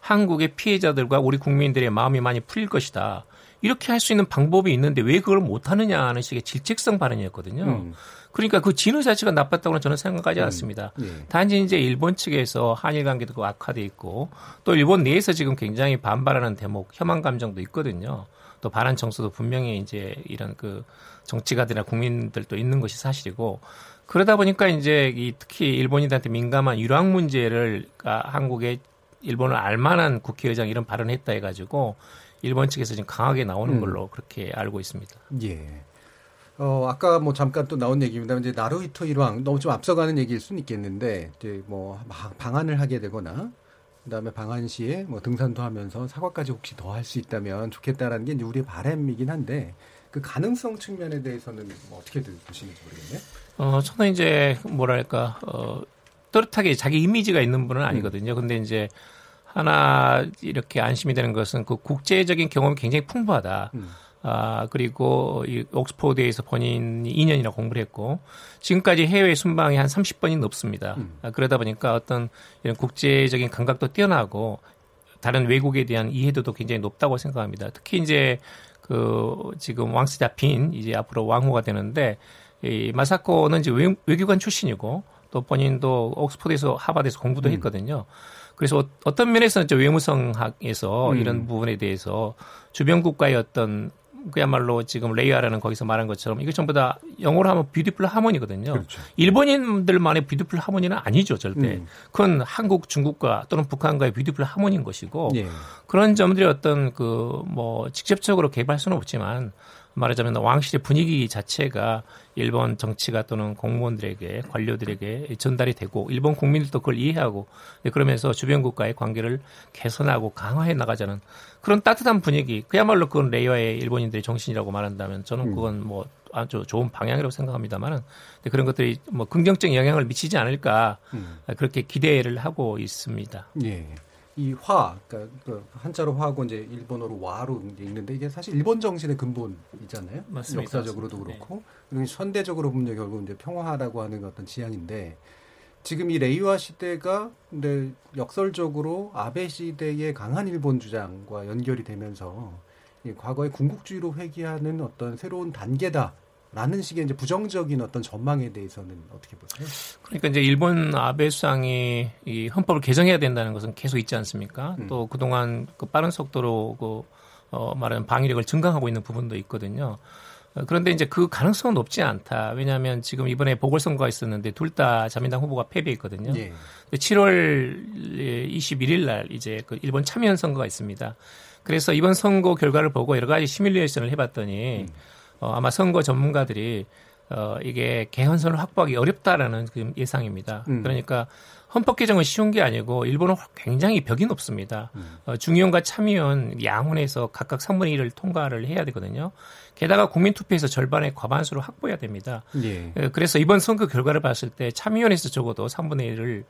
한국의 피해자들과 우리 국민들의 마음이 많이 풀릴 것이다. 이렇게 할 수 있는 방법이 있는데 왜 그걸 못 하느냐 하는 식의 질책성 발언이었거든요. 음. 그러니까 그 진후 자체가 나빴다고는 저는 생각하지 음. 않습니다. 음. 예. 단지 이제 일본 측에서 한일 관계도 악화돼 있고 또 일본 내에서 지금 굉장히 반발하는 대목, 혐한 감정도 있거든요. 또 반한 정서도 분명히 이제 이런 그 정치가들이나 국민들도 있는 것이 사실이고 그러다 보니까 이제 이 특히 일본인들한테 민감한 유랑 문제를 한국의 일본을 알만한 국회의장 이런 발언을 했다 해가지고 일본 측에서 지금 강하게 나오는 음. 걸로 음. 그렇게 알고 있습니다. 예. 어, 아까 뭐 잠깐 또 나온 얘기입니다. 이제 나루히토 일왕 너무 좀 앞서가는 얘기일 수는 있겠는데 이제 뭐 방한을 하게 되거나 그다음에 방한 시에 뭐 등산도 하면서 사과까지 혹시 더 할 수 있다면 좋겠다라는 게 이제 우리의 바램이긴 한데 그 가능성 측면에 대해서는 뭐 어떻게 보시는지 모르겠네요. 어, 저는 이제 뭐랄까 어, 또렷하게 자기 이미지가 있는 분은 아니거든요. 근데 이제 하나 이렇게 안심이 되는 것은 그 국제적인 경험이 굉장히 풍부하다. 음. 아, 그리고 이 옥스포드에서 본인이 2년이나 공부를 했고 지금까지 해외 순방이 한 30번이 넘습니다. 음. 아, 그러다 보니까 어떤 이런 국제적인 감각도 뛰어나고 다른 외국에 대한 이해도도 굉장히 높다고 생각합니다. 특히 이제 그 지금 왕세자빈 이제 앞으로 왕후가 되는데 이 마사코는 이제 외, 외교관 출신이고 또 본인도 옥스포드에서 하버드에서 공부도 음. 했거든요. 그래서 어떤 면에서는 외무성학에서 음. 이런 부분에 대해서 주변 국가의 어떤 그야말로 지금 레이와라는 거기서 말한 것처럼 이게 전부 다 영어로 하면 beautiful harmony거든요. 그렇죠. 일본인들만의 beautiful harmony는 아니죠, 절대. 음. 그건 한국, 중국과 또는 북한과의 beautiful harmony인 것이고 예. 그런 점들이 어떤 그 뭐 직접적으로 개발할 수는 없지만 말하자면 왕실의 분위기 자체가 일본 정치가 또는 공무원들에게 관료들에게 전달이 되고 일본 국민들도 그걸 이해하고 그러면서 주변 국가의 관계를 개선하고 강화해 나가자는 그런 따뜻한 분위기 그야말로 그건 레이어의 일본인들의 정신이라고 말한다면 저는 음. 그건 뭐 아주 좋은 방향이라고 생각합니다만은 그런 것들이 뭐 긍정적 영향을 미치지 않을까 음. 그렇게 기대를 하고 있습니다. 예. 이 화, 그러니까 그 한자로 화하고 이제 일본어로 와로 읽는데 이게 사실 일본 정신의 근본이잖아요. 맞습니다. 역사적으로도 네. 그렇고 네. 그리고 현대적으로 보면 결국 이제 평화라고 하는 어떤 지향인데 지금 이 레이와 시대가 근데 역설적으로 아베 시대의 강한 일본 주장과 연결이 되면서 이 과거의 군국주의로 회귀하는 어떤 새로운 단계다. 라는 식의 이제 부정적인 어떤 전망에 대해서는 어떻게 보세요? 그러니까 이제 일본 아베 수상이 이 헌법을 개정해야 된다는 것은 계속 있지 않습니까? 음. 또 그동안 그 빠른 속도로 그 어, 말하는 방위력을 증강하고 있는 부분도 있거든요. 그런데 이제 그 가능성은 높지 않다. 왜냐하면 지금 이번에 보궐선거가 있었는데 둘 다 자민당 후보가 패배했거든요. 예. 7월 21일 날 이제 그 일본 참여연 선거가 있습니다. 그래서 이번 선거 결과를 보고 여러 가지 시뮬레이션을 해봤더니 음. 어, 아마 선거 전문가들이 어, 이게 개헌선을 확보하기 어렵다라는 그 예상입니다. 음. 그러니까 헌법 개정은 쉬운 게 아니고 일본은 굉장히 벽이 높습니다. 음. 어, 중의원과 참의원 양원에서 각각 3분의 1을 통과를 해야 되거든요. 게다가 국민투표에서 절반의 과반수를 확보해야 됩니다. 예. 어, 그래서 이번 선거 결과를 봤을 때 참의원에서 적어도 3분의 1을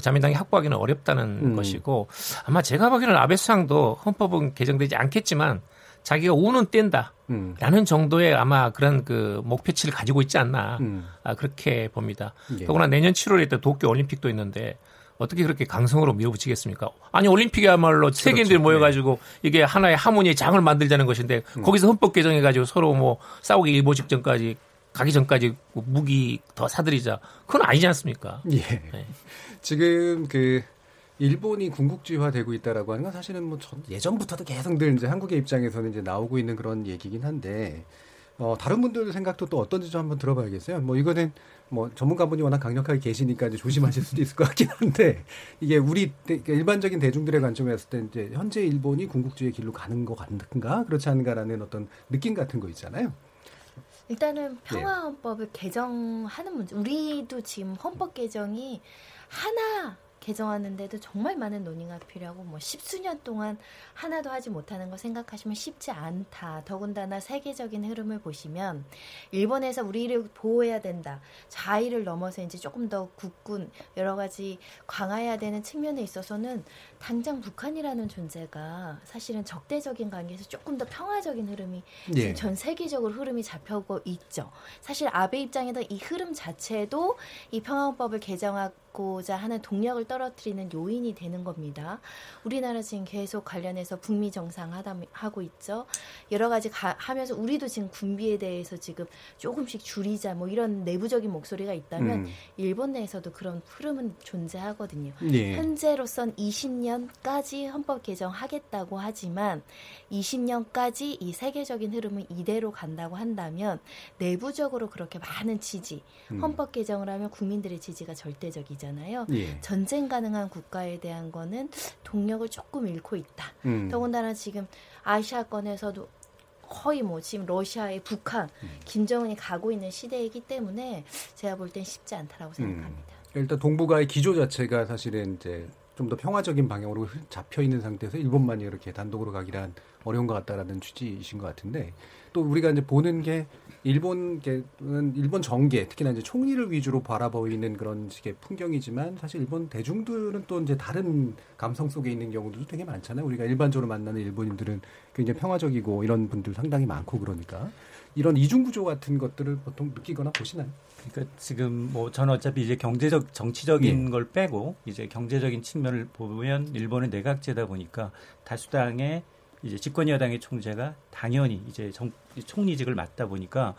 자민당이 확보하기는 어렵다는 음. 것이고 아마 제가 보기에는 아베 수상도 헌법은 개정되지 않겠지만 자기가 우는 뗀다. 음. 라는 정도의 아마 그런 그 목표치를 가지고 있지 않나. 음. 아, 그렇게 봅니다. 예. 더구나 내년 7월에 또 도쿄 올림픽도 있는데 어떻게 그렇게 강성으로 밀어붙이겠습니까? 아니 올림픽이야말로 그렇죠. 세계인들이 모여가지고 네. 이게 하나의 하모니의 장을 만들자는 것인데 음. 거기서 헌법 개정해가지고 서로 뭐 싸우기 일보 직전까지 가기 전까지 무기 더 사들이자 그건 아니지 않습니까? 예. 네. 지금 그 일본이 군국주의화되고 있다라고 하는 건 사실은 뭐 예전부터도 계속 늘 이제 한국의 입장에서는 이제 나오고 있는 그런 얘기긴 한데 어, 다른 분들 생각도 또 어떤지 좀 한번 들어봐야겠어요. 뭐 이거는 뭐 전문가분이 워낙 강력하게 계시니까 이제 조심하실 수도 있을 것 같긴 한데 이게 우리 그러니까 일반적인 대중들의 관점에서 때 이제 현재 일본이 군국주의 길로 가는 것 같은가 그렇지 않은가라는 어떤 느낌 같은 거 있잖아요. 일단은 평화헌법을 네. 개정하는 문제. 우리도 지금 헌법 개정이 하나 개정하는데도 정말 많은 논의가 필요하고 뭐 십수년 동안 하나도 하지 못하는 거 생각하시면 쉽지 않다. 더군다나 세계적인 흐름을 보시면 일본에서 우리를 보호해야 된다. 자의를 넘어서 이제 조금 더 국군 여러 가지 강화해야 되는 측면에 있어서는 당장 북한이라는 존재가 사실은 적대적인 관계에서 조금 더 평화적인 흐름이 예. 전 세계적으로 흐름이 잡혀오고 있죠. 사실 아베 입장에서 이 흐름 자체도 이 평화법을 개정하고자 하는 동력을 떨어뜨리는 요인이 되는 겁니다. 우리나라 지금 계속 관련해서 북미 정상하고 있죠. 여러 가지 가, 하면서 우리도 지금 군비에 대해서 지금 조금씩 줄이자 뭐 이런 내부적인 목소리가 있다면 음. 일본 내에서도 그런 흐름은 존재하거든요. 예. 현재로선 20년 까지 헌법 개정하겠다고 하지만 20년까지 이 세계적인 흐름은 이대로 간다고 한다면 내부적으로 그렇게 많은 지지, 음. 헌법 개정을 하면 국민들의 지지가 절대적이잖아요. 예. 전쟁 가능한 국가에 대한 거는 동력을 조금 잃고 있다. 음. 더군다나 지금 아시아권에서도 거의 뭐 지금 러시아의 북한, 음. 김정은이 가고 있는 시대이기 때문에 제가 볼 땐 쉽지 않다라고 음. 생각합니다. 일단 동북아의 기조 자체가 사실은 이제 좀 더 평화적인 방향으로 잡혀 있는 상태에서 일본만이 이렇게 단독으로 가기란 어려운 것 같다라는 취지이신 것 같은데 또 우리가 이제 보는 게 일본 은 일본 정계 특히나 이제 총리를 위주로 바라보이는 그런 식의 풍경이지만 사실 일본 대중들은 또 이제 다른 감성 속에 있는 경우도 되게 많잖아요. 우리가 일반적으로 만나는 일본인들은 굉장히 평화적이고 이런 분들 상당히 많고 그러니까 이런 이중 구조 같은 것들을 보통 느끼거나 보시나요? 그러니까 지금 뭐 저는 어차피 이제 경제적 정치적인 예. 걸 빼고 이제 경제적인 측면을 보면 일본은 내각제다 보니까 다수당의 이제 집권 여당의 총재가 당연히 이제 정, 총리직을 맡다 보니까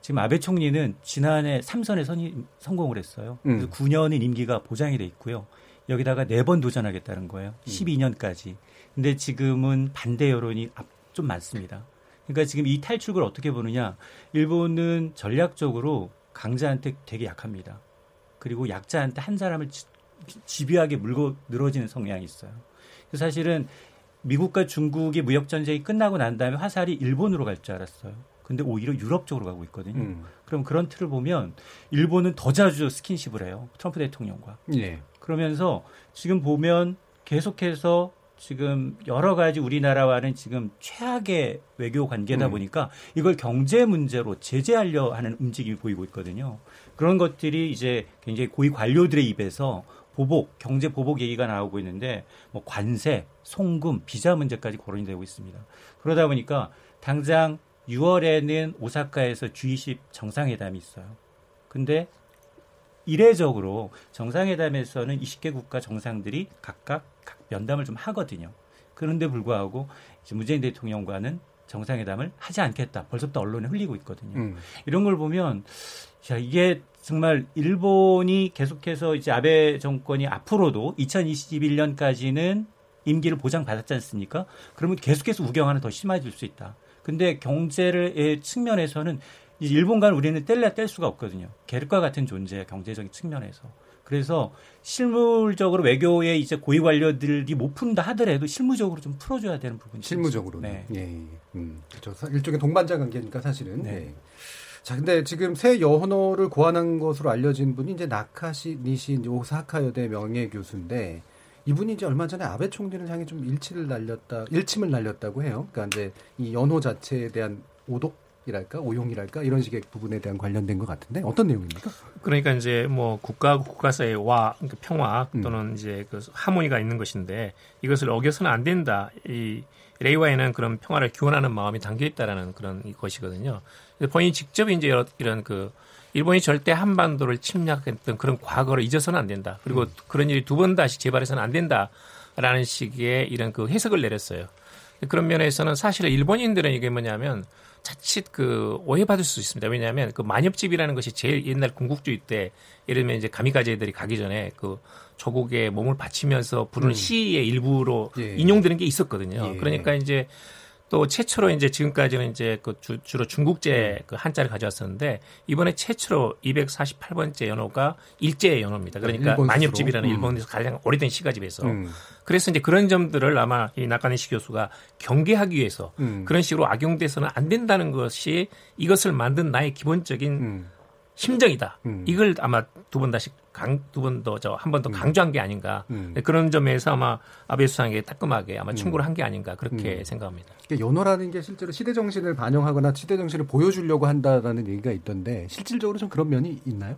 지금 아베 총리는 지난해 3선에 선이, 성공을 했어요. 그래서 음. 9년의 임기가 보장이 돼 있고요. 여기다가 네 번 도전하겠다는 거예요. 12년까지. 음. 근데 지금은 반대 여론이 좀 많습니다. 그러니까 지금 이 탈출을 어떻게 보느냐. 일본은 전략적으로 강자한테 되게 약합니다. 그리고 약자한테 한 사람을 집요하게 물고 늘어지는 성향이 있어요. 사실은 미국과 중국의 무역 전쟁이 끝나고 난 다음에 화살이 일본으로 갈 줄 알았어요. 근데 오히려 유럽 쪽으로 가고 있거든요. 음. 그럼 그런 틀을 보면 일본은 더 자주 스킨십을 해요. 트럼프 대통령과. 예. 그러면서 지금 보면 계속해서 지금 여러 가지 우리나라와는 지금 최악의 외교 관계다 음. 보니까 이걸 경제 문제로 제재하려 하는 움직임이 보이고 있거든요. 그런 것들이 이제 굉장히 고위 관료들의 입에서 보복, 경제 보복 얘기가 나오고 있는데 뭐 관세, 송금, 비자 문제까지 거론이 되고 있습니다. 그러다 보니까 당장 6월에는 오사카에서 G20 정상회담이 있어요. 근데 이례적으로 정상회담에서는 20개 국가 정상들이 각각 각 면담을 좀 하거든요. 그런데 불구하고 이제 문재인 대통령과는 정상회담을 하지 않겠다. 벌써부터 언론에 흘리고 있거든요. 음. 이런 걸 보면 자, 이게 정말 일본이 계속해서 이제 아베 정권이 앞으로도 2021년까지는 임기를 보장받았지 않습니까? 그러면 계속해서 우경화는 더 심해질 수 있다. 근데 경제의 측면에서는 일본과는 우리는 뗄래야 뗄 수가 없거든요. 계륵과 같은 존재, 경제적인 측면에서. 그래서 실물적으로 외교에 이제 고위 관료들이 못 푼다 하더라도 실무적으로 좀 풀어줘야 되는 부분이 실무적으로. 네. 예, 예. 음, 그렇죠. 일종의 동반자 관계니까 사실은. 네. 네. 자, 근데 지금 새 여호노를 고안한 것으로 알려진 분이 이제 나카시 니시 오사카 여대 명예 교수인데 이분이 이제 얼마 전에 아베 총리를 향해 좀 일치를 날렸다, 일침을 날렸다고 해요. 그러니까 이제 이 연호 자체에 대한 오독 이랄까, 오용이랄까 이런 식의 부분에 대한 관련된 것 같은데 어떤 내용입니까? 그러니까 이제 뭐 국가 국가 사이의 와 그러니까 평화 음. 또는 음. 이제 그 하모니가 있는 것인데 이것을 어겨서는 안 된다. 이 레이와에는 그런 평화를 기원하는 마음이 담겨 있다라는 그런 것이거든요. 본인이 직접 이제 이런, 그 일본이 절대 한반도를 침략했던 그런 과거를 잊어서는 안 된다. 그리고 음. 그런 일이 두 번 다시 재발해서는 안 된다라는 식의 이런 그 해석을 내렸어요. 그런 면에서는 사실은 일본인들은 이게 뭐냐면 자칫 그 오해받을 수 있습니다. 왜냐하면 그 만엽집이라는 것이 제일 옛날 군국주의 때 예를 들면 이제 가미가제들이 가기 전에 그 조국에 몸을 바치면서 부르는 음. 시의 일부로 예. 인용되는 게 있었거든요. 예. 그러니까 이제 또 최초로 이제 지금까지는 이제 그 주, 로 중국제 음. 그 한자를 가져왔었는데 이번에 최초로 248번째 연호가 일제 연호입니다. 그러니까 만엽집이라는 음. 일본에서 가장 오래된 시가집에서 음. 그래서 이제 그런 점들을 아마 이 나카니시 교수가 경계하기 위해서 음. 그런 식으로 악용돼서는 안 된다는 것이 이것을 만든 나의 기본적인 음. 심정이다. 음. 이걸 아마 두 번 다시 강, 두 번 더, 저, 한 번더 음. 강조한 게 아닌가. 음. 네, 그런 점에서 아마 아베 수상에게 따끔하게 아마 충고를 음. 한게 아닌가. 그렇게 음. 생각합니다. 그러니까 연호라는 게 실제로 시대 정신을 반영하거나 시대 정신을 보여주려고 한다라는 얘기가 있던데 실질적으로 좀 그런 면이 있나요?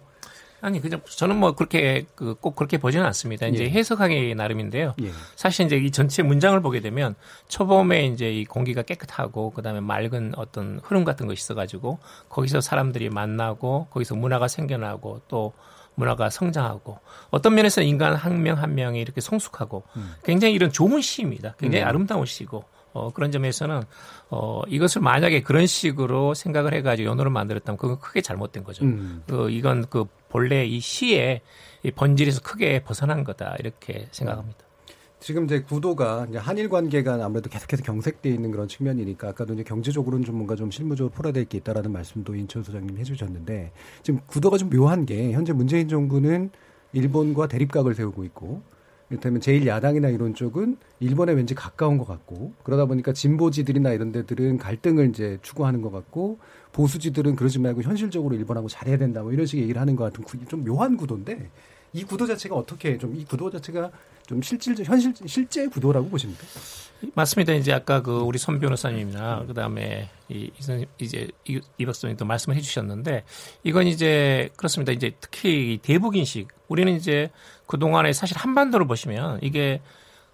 아니 그냥 저는 뭐 그렇게 그 꼭 그렇게 보지는 않습니다. 이제 예. 해석하기 나름인데요. 예. 사실 이제 이 전체 문장을 보게 되면 초범에 이제 이 공기가 깨끗하고 그다음에 맑은 어떤 흐름 같은 것이 있어가지고 거기서 사람들이 만나고 거기서 문화가 생겨나고 또 문화가 성장하고 어떤 면에서 인간 한 명 한 명이 이렇게 성숙하고 음. 굉장히 이런 좋은 시입니다. 굉장히 음. 아름다운 시고 어, 그런 점에서는 어, 이것을 만약에 그런 식으로 생각을 해가지고 연호를 만들었다면 그건 크게 잘못된 거죠. 음. 그, 이건 그 본래 이 시의 이 본질에서 크게 벗어난 거다 이렇게 생각합니다. 지금 이제 구도가 이제 한일 관계가 아무래도 계속해서 경색돼 있는 그런 측면이니까 아까도 이제 경제적으로는 좀 뭔가 좀 실무적으로 풀어야 될 게 있다라는 말씀도 인천 소장님 해주셨는데 지금 구도가 좀 묘한 게 현재 문재인 정부는 일본과 대립각을 세우고 있고 이를테면 제일 야당이나 이런 쪽은 일본에 왠지 가까운 것 같고 그러다 보니까 진보지들이나 이런 데들은 갈등을 이제 추구하는 것 같고 보수지들은 그러지 말고 현실적으로 일본하고 잘해야 된다 뭐 이런 식의 얘기를 하는 것 같은 좀 묘한 구도인데 이 구도 자체가 어떻게 좀 이 구도 자체가 좀 실질적 현실 실제 구도라고 보십니까? 맞습니다. 이제 아까 그 우리 선 변호사님이나 음. 그다음에 이 이제 이, 이 박사님도 말씀을 해주셨는데 이건 이제 그렇습니다. 이제 특히 대북 인식 우리는 이제 그 동안에 사실 한반도를 보시면 이게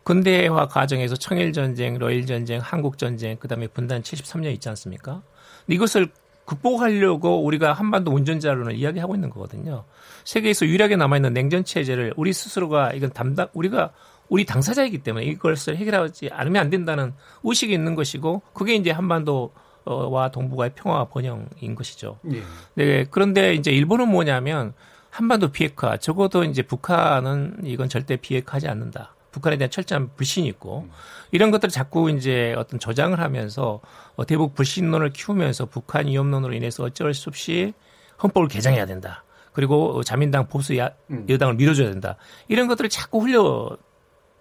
근대화 과정에서 청일 전쟁, 러일 전쟁, 한국 전쟁, 그다음에 분단 73년 있지 않습니까? 이것을 극복하려고 우리가 한반도 운전자로는 이야기하고 있는 거거든요. 세계에서 유일하게 남아있는 냉전 체제를 우리 스스로가 이건 담당 우리가 우리 당사자이기 때문에 이것을 해결하지 않으면 안 된다는 의식이 있는 것이고 그게 이제 한반도와 동북아의 평화 번영인 것이죠. 예. 네, 그런데 이제 일본은 뭐냐면 한반도 비핵화 적어도 이제 북한은 이건 절대 비핵화하지 않는다. 북한에 대한 철저한 불신이 있고 음. 이런 것들을 자꾸 이제 어떤 저장을 하면서 어, 대북 불신론을 키우면서 북한 위협론으로 인해서 어쩔 수 없이 헌법을 개정해야 된다. 그리고 자민당 보수 야, 음. 여당을 밀어줘야 된다. 이런 것들을 자꾸 흘려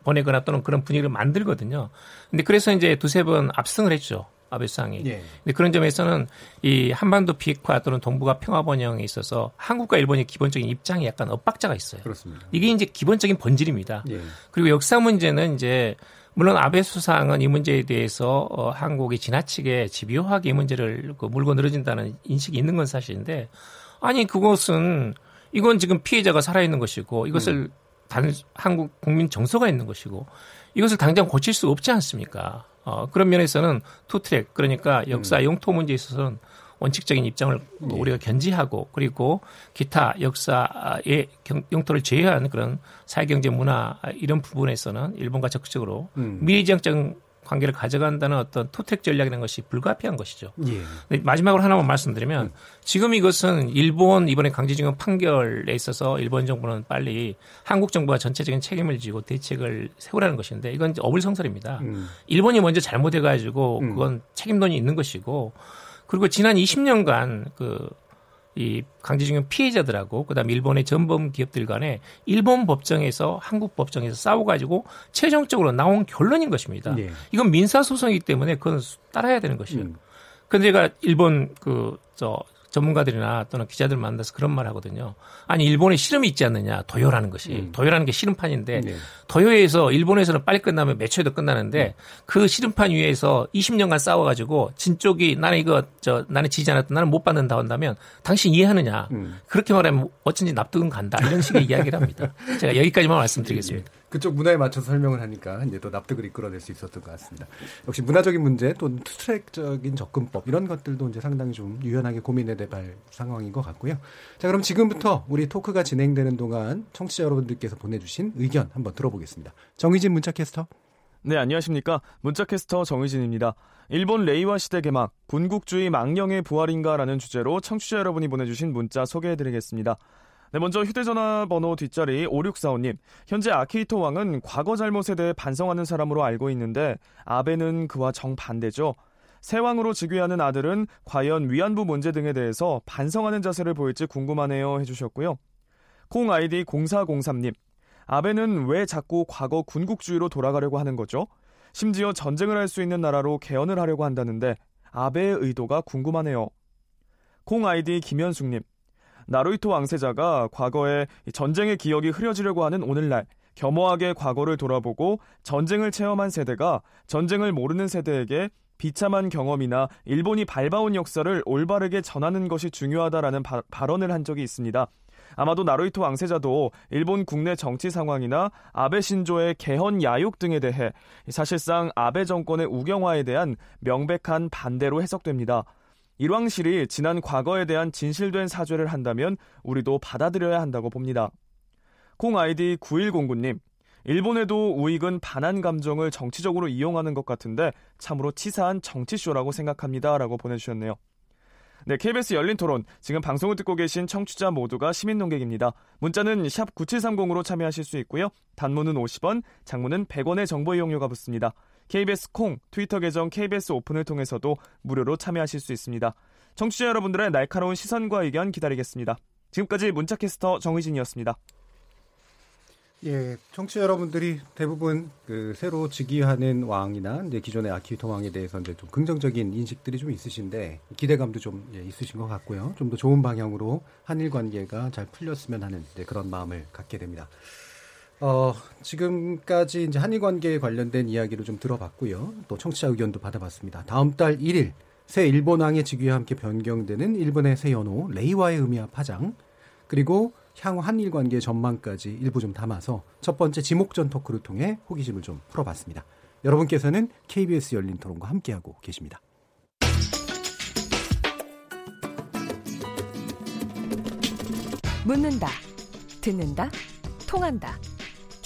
보내거나 또는 그런 분위기를 만들거든요. 근데 그래서 이제 두세 번 압승을 했죠. 아베 수상이. 예. 근데 그런 점에서는 이 한반도 비핵화 또는 동북아 평화 번영에 있어서 한국과 일본의 기본적인 입장이 약간 엇박자가 있어요. 그렇습니다. 이게 이제 기본적인 본질입니다. 예. 그리고 역사 문제는 이제 물론 아베 수상은 이 문제에 대해서 어, 한국이 지나치게 집요하게 이 문제를 그 물고 늘어진다는 인식이 있는 건 사실인데 아니 그것은 이건 지금 피해자가 살아있는 것이고 이것을 음. 단 한국 국민 정서가 있는 것이고 이것을 당장 고칠 수 없지 않습니까? 어, 그런 면에서는 투트랙 그러니까 역사 음. 용토 문제에 있어서는 원칙적인 입장을 예. 우리가 견지하고 그리고 기타 역사의 용토를 제외한 그런 사회경제 문화 이런 부분에서는 일본과 적극적으로 음. 미래지향적 관계를 가져간다는 어떤 토택 전략이라는 것이 불가피한 것이죠. 예. 마지막으로 하나만 말씀드리면 음. 지금 이것은 일본 이번에 강제징용 판결에 있어서 일본 정부는 빨리 한국 정부가 전체적인 책임을 지고 대책을 세우라는 것인데 이건 어불성설입니다. 음. 일본이 먼저 잘못해가지고 음. 그건 책임론이 있는 것이고 그리고 지난 20년간 그 이 강제징용 피해자들하고 그다음 일본의 전범 기업들 간에 일본 법정에서 한국 법정에서 싸워가지고 최종적으로 나온 결론인 것입니다. 네. 이건 민사 소송이기 때문에 그건 따라야 되는 것이에요. 음. 근데 제가 일본 그 저 전문가들이나 또는 기자들 만나서 그런 말 하거든요. 아니 일본에 실험이 있지 않느냐 도요라는 것이 음. 도요라는 게 실험판인데 네. 도요에서 일본에서는 빨리 끝나면 몇 초에도 끝나는데 음. 그 실험판 위에서 20년간 싸워가지고 진 쪽이 나는 이거 저 나는 지지 않았다 나는 못 받는다 한다면 당신 이해하느냐 음. 그렇게 말하면 어쩐지 납득은 간다 이런 식의 이야기를 합니다. 제가 여기까지만 말씀드리겠습니다. 예. 그쪽 문화에 맞춰서 설명을 하니까 이제 또 납득을 이끌어낼 수 있었던 것 같습니다. 역시 문화적인 문제 또 투트랙적인 접근법 이런 것들도 이제 상당히 좀 유연하게 고민해 될 상황인 것 같고요. 자 그럼 지금부터 우리 토크가 진행되는 동안 청취자 여러분들께서 보내주신 의견 한번 들어보겠습니다. 정희진 문자캐스터. 네 안녕하십니까 문자캐스터 정희진입니다. 일본 레이와 시대 개막 군국주의 망령의 부활인가 라는 주제로 청취자 여러분이 보내주신 문자 소개해드리겠습니다. 네, 먼저 휴대전화 번호 뒷자리 5645님. 현재 아키히토 왕은 과거 잘못에 대해 반성하는 사람으로 알고 있는데 아베는 그와 정반대죠. 새 왕으로 즉위하는 아들은 과연 위안부 문제 등에 대해서 반성하는 자세를 보일지 궁금하네요 해주셨고요. 콩 아이디 0403님. 아베는 왜 자꾸 과거 군국주의로 돌아가려고 하는 거죠? 심지어 전쟁을 할 수 있는 나라로 개헌을 하려고 한다는데 아베의 의도가 궁금하네요. 콩 아이디 김현숙님. 나루이토 왕세자가 과거에 전쟁의 기억이 흐려지려고 하는 오늘날 겸허하게 과거를 돌아보고 전쟁을 체험한 세대가 전쟁을 모르는 세대에게 비참한 경험이나 일본이 밟아온 역사를 올바르게 전하는 것이 중요하다라는 바, 발언을 한 적이 있습니다. 아마도 나루이토 왕세자도 일본 국내 정치 상황이나 아베 신조의 개헌 야욕 등에 대해 사실상 아베 정권의 우경화에 대한 명백한 반대로 해석됩니다. 일왕실이 지난 과거에 대한 진실된 사죄를 한다면 우리도 받아들여야 한다고 봅니다. 콩 아이디 9109님, 일본에도 우익은 반한 감정을 정치적으로 이용하는 것 같은데 참으로 치사한 정치쇼라고 생각합니다. 라고 보내주셨네요. 네, KBS 열린 토론. 지금 방송을 듣고 계신 청취자 모두가 시민 농객입니다. 문자는 샵 9730으로 참여하실 수 있고요. 단문은 50원, 장문은 100원의 정보 이용료가 붙습니다. KBS 콩, 트위터 계정 KBS 오픈을 통해서도 무료로 참여하실 수 있습니다. 청취자 여러분들의 날카로운 시선과 의견 기다리겠습니다. 지금까지 문자캐스터 정의진이었습니다. 예, 청취자 여러분들이 대부분 그 새로 즉위하는 왕이나 이제 기존의 아키히토 왕에 대해서 이제 좀 긍정적인 인식들이 좀 있으신데 기대감도 좀 예, 있으신 것 같고요. 좀 더 좋은 방향으로 한일 관계가 잘 풀렸으면 하는 그런 마음을 갖게 됩니다. 어, 지금까지 이제 한일 관계에 관련된 이야기를 좀 들어봤고요. 또 청취자 의견도 받아봤습니다. 다음 달 1일 새 일본 왕의 즉위와 함께 변경되는 일본의 새 연호 레이와의 의미와 파장 그리고 향후 한일 관계 전망까지 일부 좀 담아서 첫 번째 지목전 토크를 통해 호기심을 좀 풀어봤습니다. 여러분께서는 KBS 열린 토론과 함께하고 계십니다. 묻는다, 듣는다, 통한다.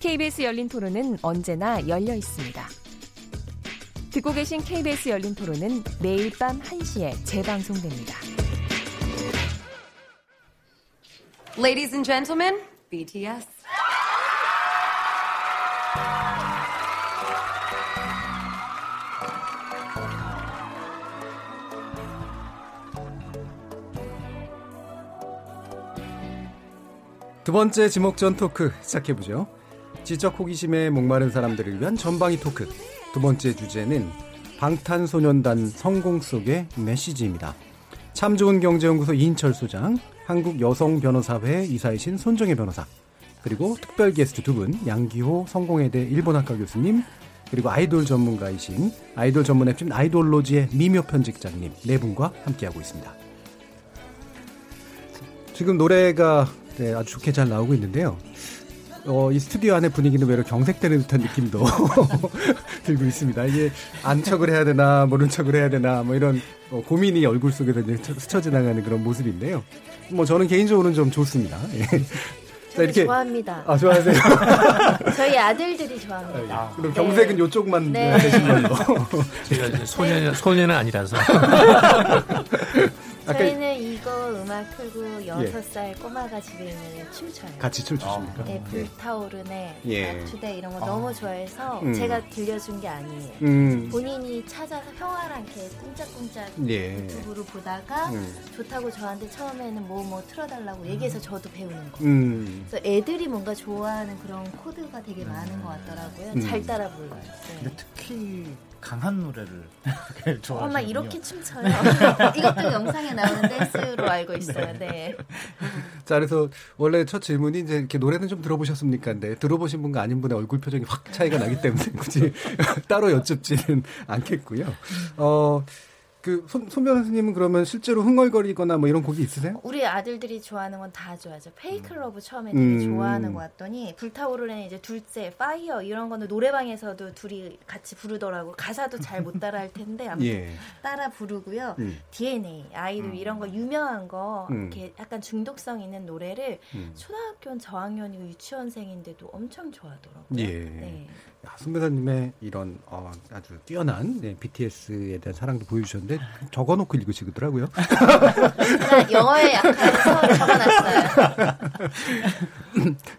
KBS 열린 토론은 언제나 열려 있습니다. 듣고 계신 KBS 열린 토론은 매일 밤 1시에 재방송됩니다. Ladies and gentlemen, BTS. 두 번째 지목전 토크 시작해보죠. 지적 호기심에 목마른 사람들을 위한 전방위 토크. 두 번째 주제는 방탄소년단 성공 속의 메시지입니다. 참 좋은 경제연구소 이인철 소장, 한국 여성 변호사회 이사이신 손정혜 변호사, 그리고 특별 게스트 두 분, 양기호 성공회대 일본학과 교수님, 그리고 아이돌 전문가이신 아이돌 전문 앱진 아이돌로지의 미묘 편집장님 네 분과 함께하고 있습니다. 지금 노래가 네, 아주 좋게 잘 나오고 있는데요. 어, 이 스튜디오 안의 분위기는 외로 경색되는 듯한 느낌도 들고 있습니다. 이게 안 척을 해야 되나 모른 척을 해야 되나 뭐 이런 어, 고민이 얼굴 속에서 이제 스쳐 지나가는 그런 모습인데요. 뭐 저는 개인적으로는 좀 좋습니다. 예. 자, 이렇게 좋아합니다. 아 좋아하세요? 저희 아들들이 좋아합니다. 아, 그럼 경색은 네. 요쪽만 네. 되신 걸로. 제가 소년 소년은 아니라서. 저희는 이거 음악 틀고 여섯 살 꼬마가 집에 있는 춤춰요. 같이 춤추십니까? 네, 불타오르네, 예. 투대 이런 거 아. 너무 좋아해서 음. 제가 들려준 게 아니에요. 음. 본인이 찾아서 형아랑 이렇게 꿍짝꿍짝 예. 유튜브로 보다가 음. 좋다고 저한테 처음에는 뭐뭐 뭐 틀어달라고 얘기해서 저도 배우는 거. 음. 그래서 애들이 뭔가 좋아하는 그런 코드가 되게 많은 것 같더라고요. 음. 잘 따라 불러요. 네. 특히 강한 노래를 좋아하시는 엄마 이렇게 춤춰요. 이것도 영상에 나오는 댄스로 알고 있어요. 네. 자, 그래서 원래 첫 질문이 이제 이렇게 노래는 좀 들어보셨습니까? 근데 들어보신 분과 아닌 분의 얼굴 표정이 확 차이가 나기 때문에 굳이 따로 여쭙지는 않겠고요. 어, 그 손, 손 변호사님은 그러면 실제로 흥얼거리거나 뭐 이런 곡이 있으세요? 우리 아들들이 좋아하는 건 다 좋아하죠. Fake Love 처음에 되게 음. 좋아하는 것 같더니 불타오르는 이제 둘째 Fire 이런 거는 노래방에서도 둘이 같이 부르더라고. 가사도 잘 못 따라 할 텐데 아무튼 예. 따라 부르고요. 음. DNA 아이돌 음. 이런 거 유명한 거 음. 이렇게 약간 중독성 있는 노래를 음. 초등학교 저학년이고 유치원생인데도 엄청 좋아하더라고요. 예. 네. 손배사님의 이런 어, 아주 뛰어난 네, BTS에 대한 사랑도 보여주셨는데 적어놓고 읽으시더라고요. 영어에 약해서 적어놨어요.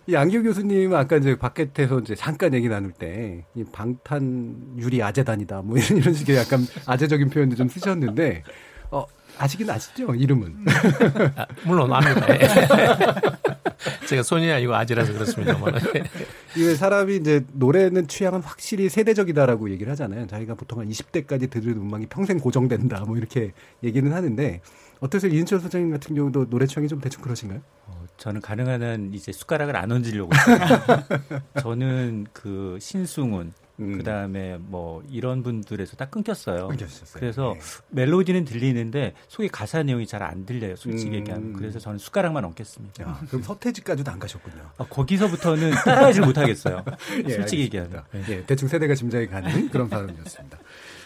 이 양규 교수님은 아까 이제 바깥에서 이제 잠깐 얘기 나눌 때 이 방탄 유리 아재단이다 뭐 이런, 이런 식의 약간 아재적인 표현도 좀 쓰셨는데 어, 아시긴 아시죠 이름은? 아, 물론 압니다. 제가 손이 아니고 아지라서 그렇습니다만. 이게 사람이 이제 노래는 취향은 확실히 세대적이다라고 얘기를 하잖아요. 자기가 보통 한 20대까지 들을 음악이 평생 고정된다 뭐 이렇게 얘기는 하는데 어떠세요? 이은철 소장님 같은 경우도 노래 취향이 좀 대충 그러신가요? 어, 저는 가능한 한 이제 숟가락을 안 얹으려고. 저는 그 신승훈, 음. 그 다음에 뭐 이런 분들에서 다 끊겼어요. 끊겼었어요. 그래서 네. 멜로디는 들리는데 속에 가사 내용이 잘 안 들려요. 솔직히 음. 얘기하면. 그래서 저는 숟가락만 얹겠습니다. 야, 그럼 서태지까지도 안 가셨군요. 아, 거기서부터는 따라가지 못하겠어요. 예, 솔직히 얘기하면. 예, 대충 세대가 짐작이 가는 그런 발언이었습니다.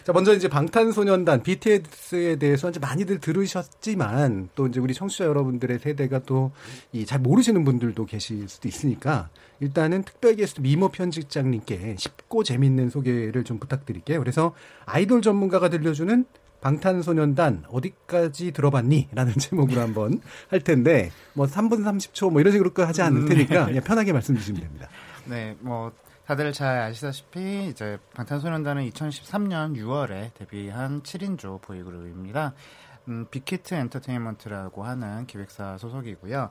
자, 먼저 이제 방탄소년단 BTS에 대해서 이제 많이들 들으셨지만 또 이제 우리 청취자 여러분들의 세대가 또 이 잘 모르시는 분들도 계실 수도 있으니까 일단은 특별 게스트 미모 편집장님께 쉽고 재밌는 소개를 좀 부탁드릴게요. 그래서 아이돌 전문가가 들려주는 방탄소년단 어디까지 들어봤니? 라는 제목으로 한번 할 텐데 뭐 3분 30초 뭐 이런 식으로 하지 않을 테니까 그냥 편하게 말씀 주시면 됩니다. 네, 뭐 다들 잘 아시다시피 이제 방탄소년단은 2013년 6월에 데뷔한 7인조 보이그룹입니다. 음, 빅히트 엔터테인먼트라고 하는 기획사 소속이고요.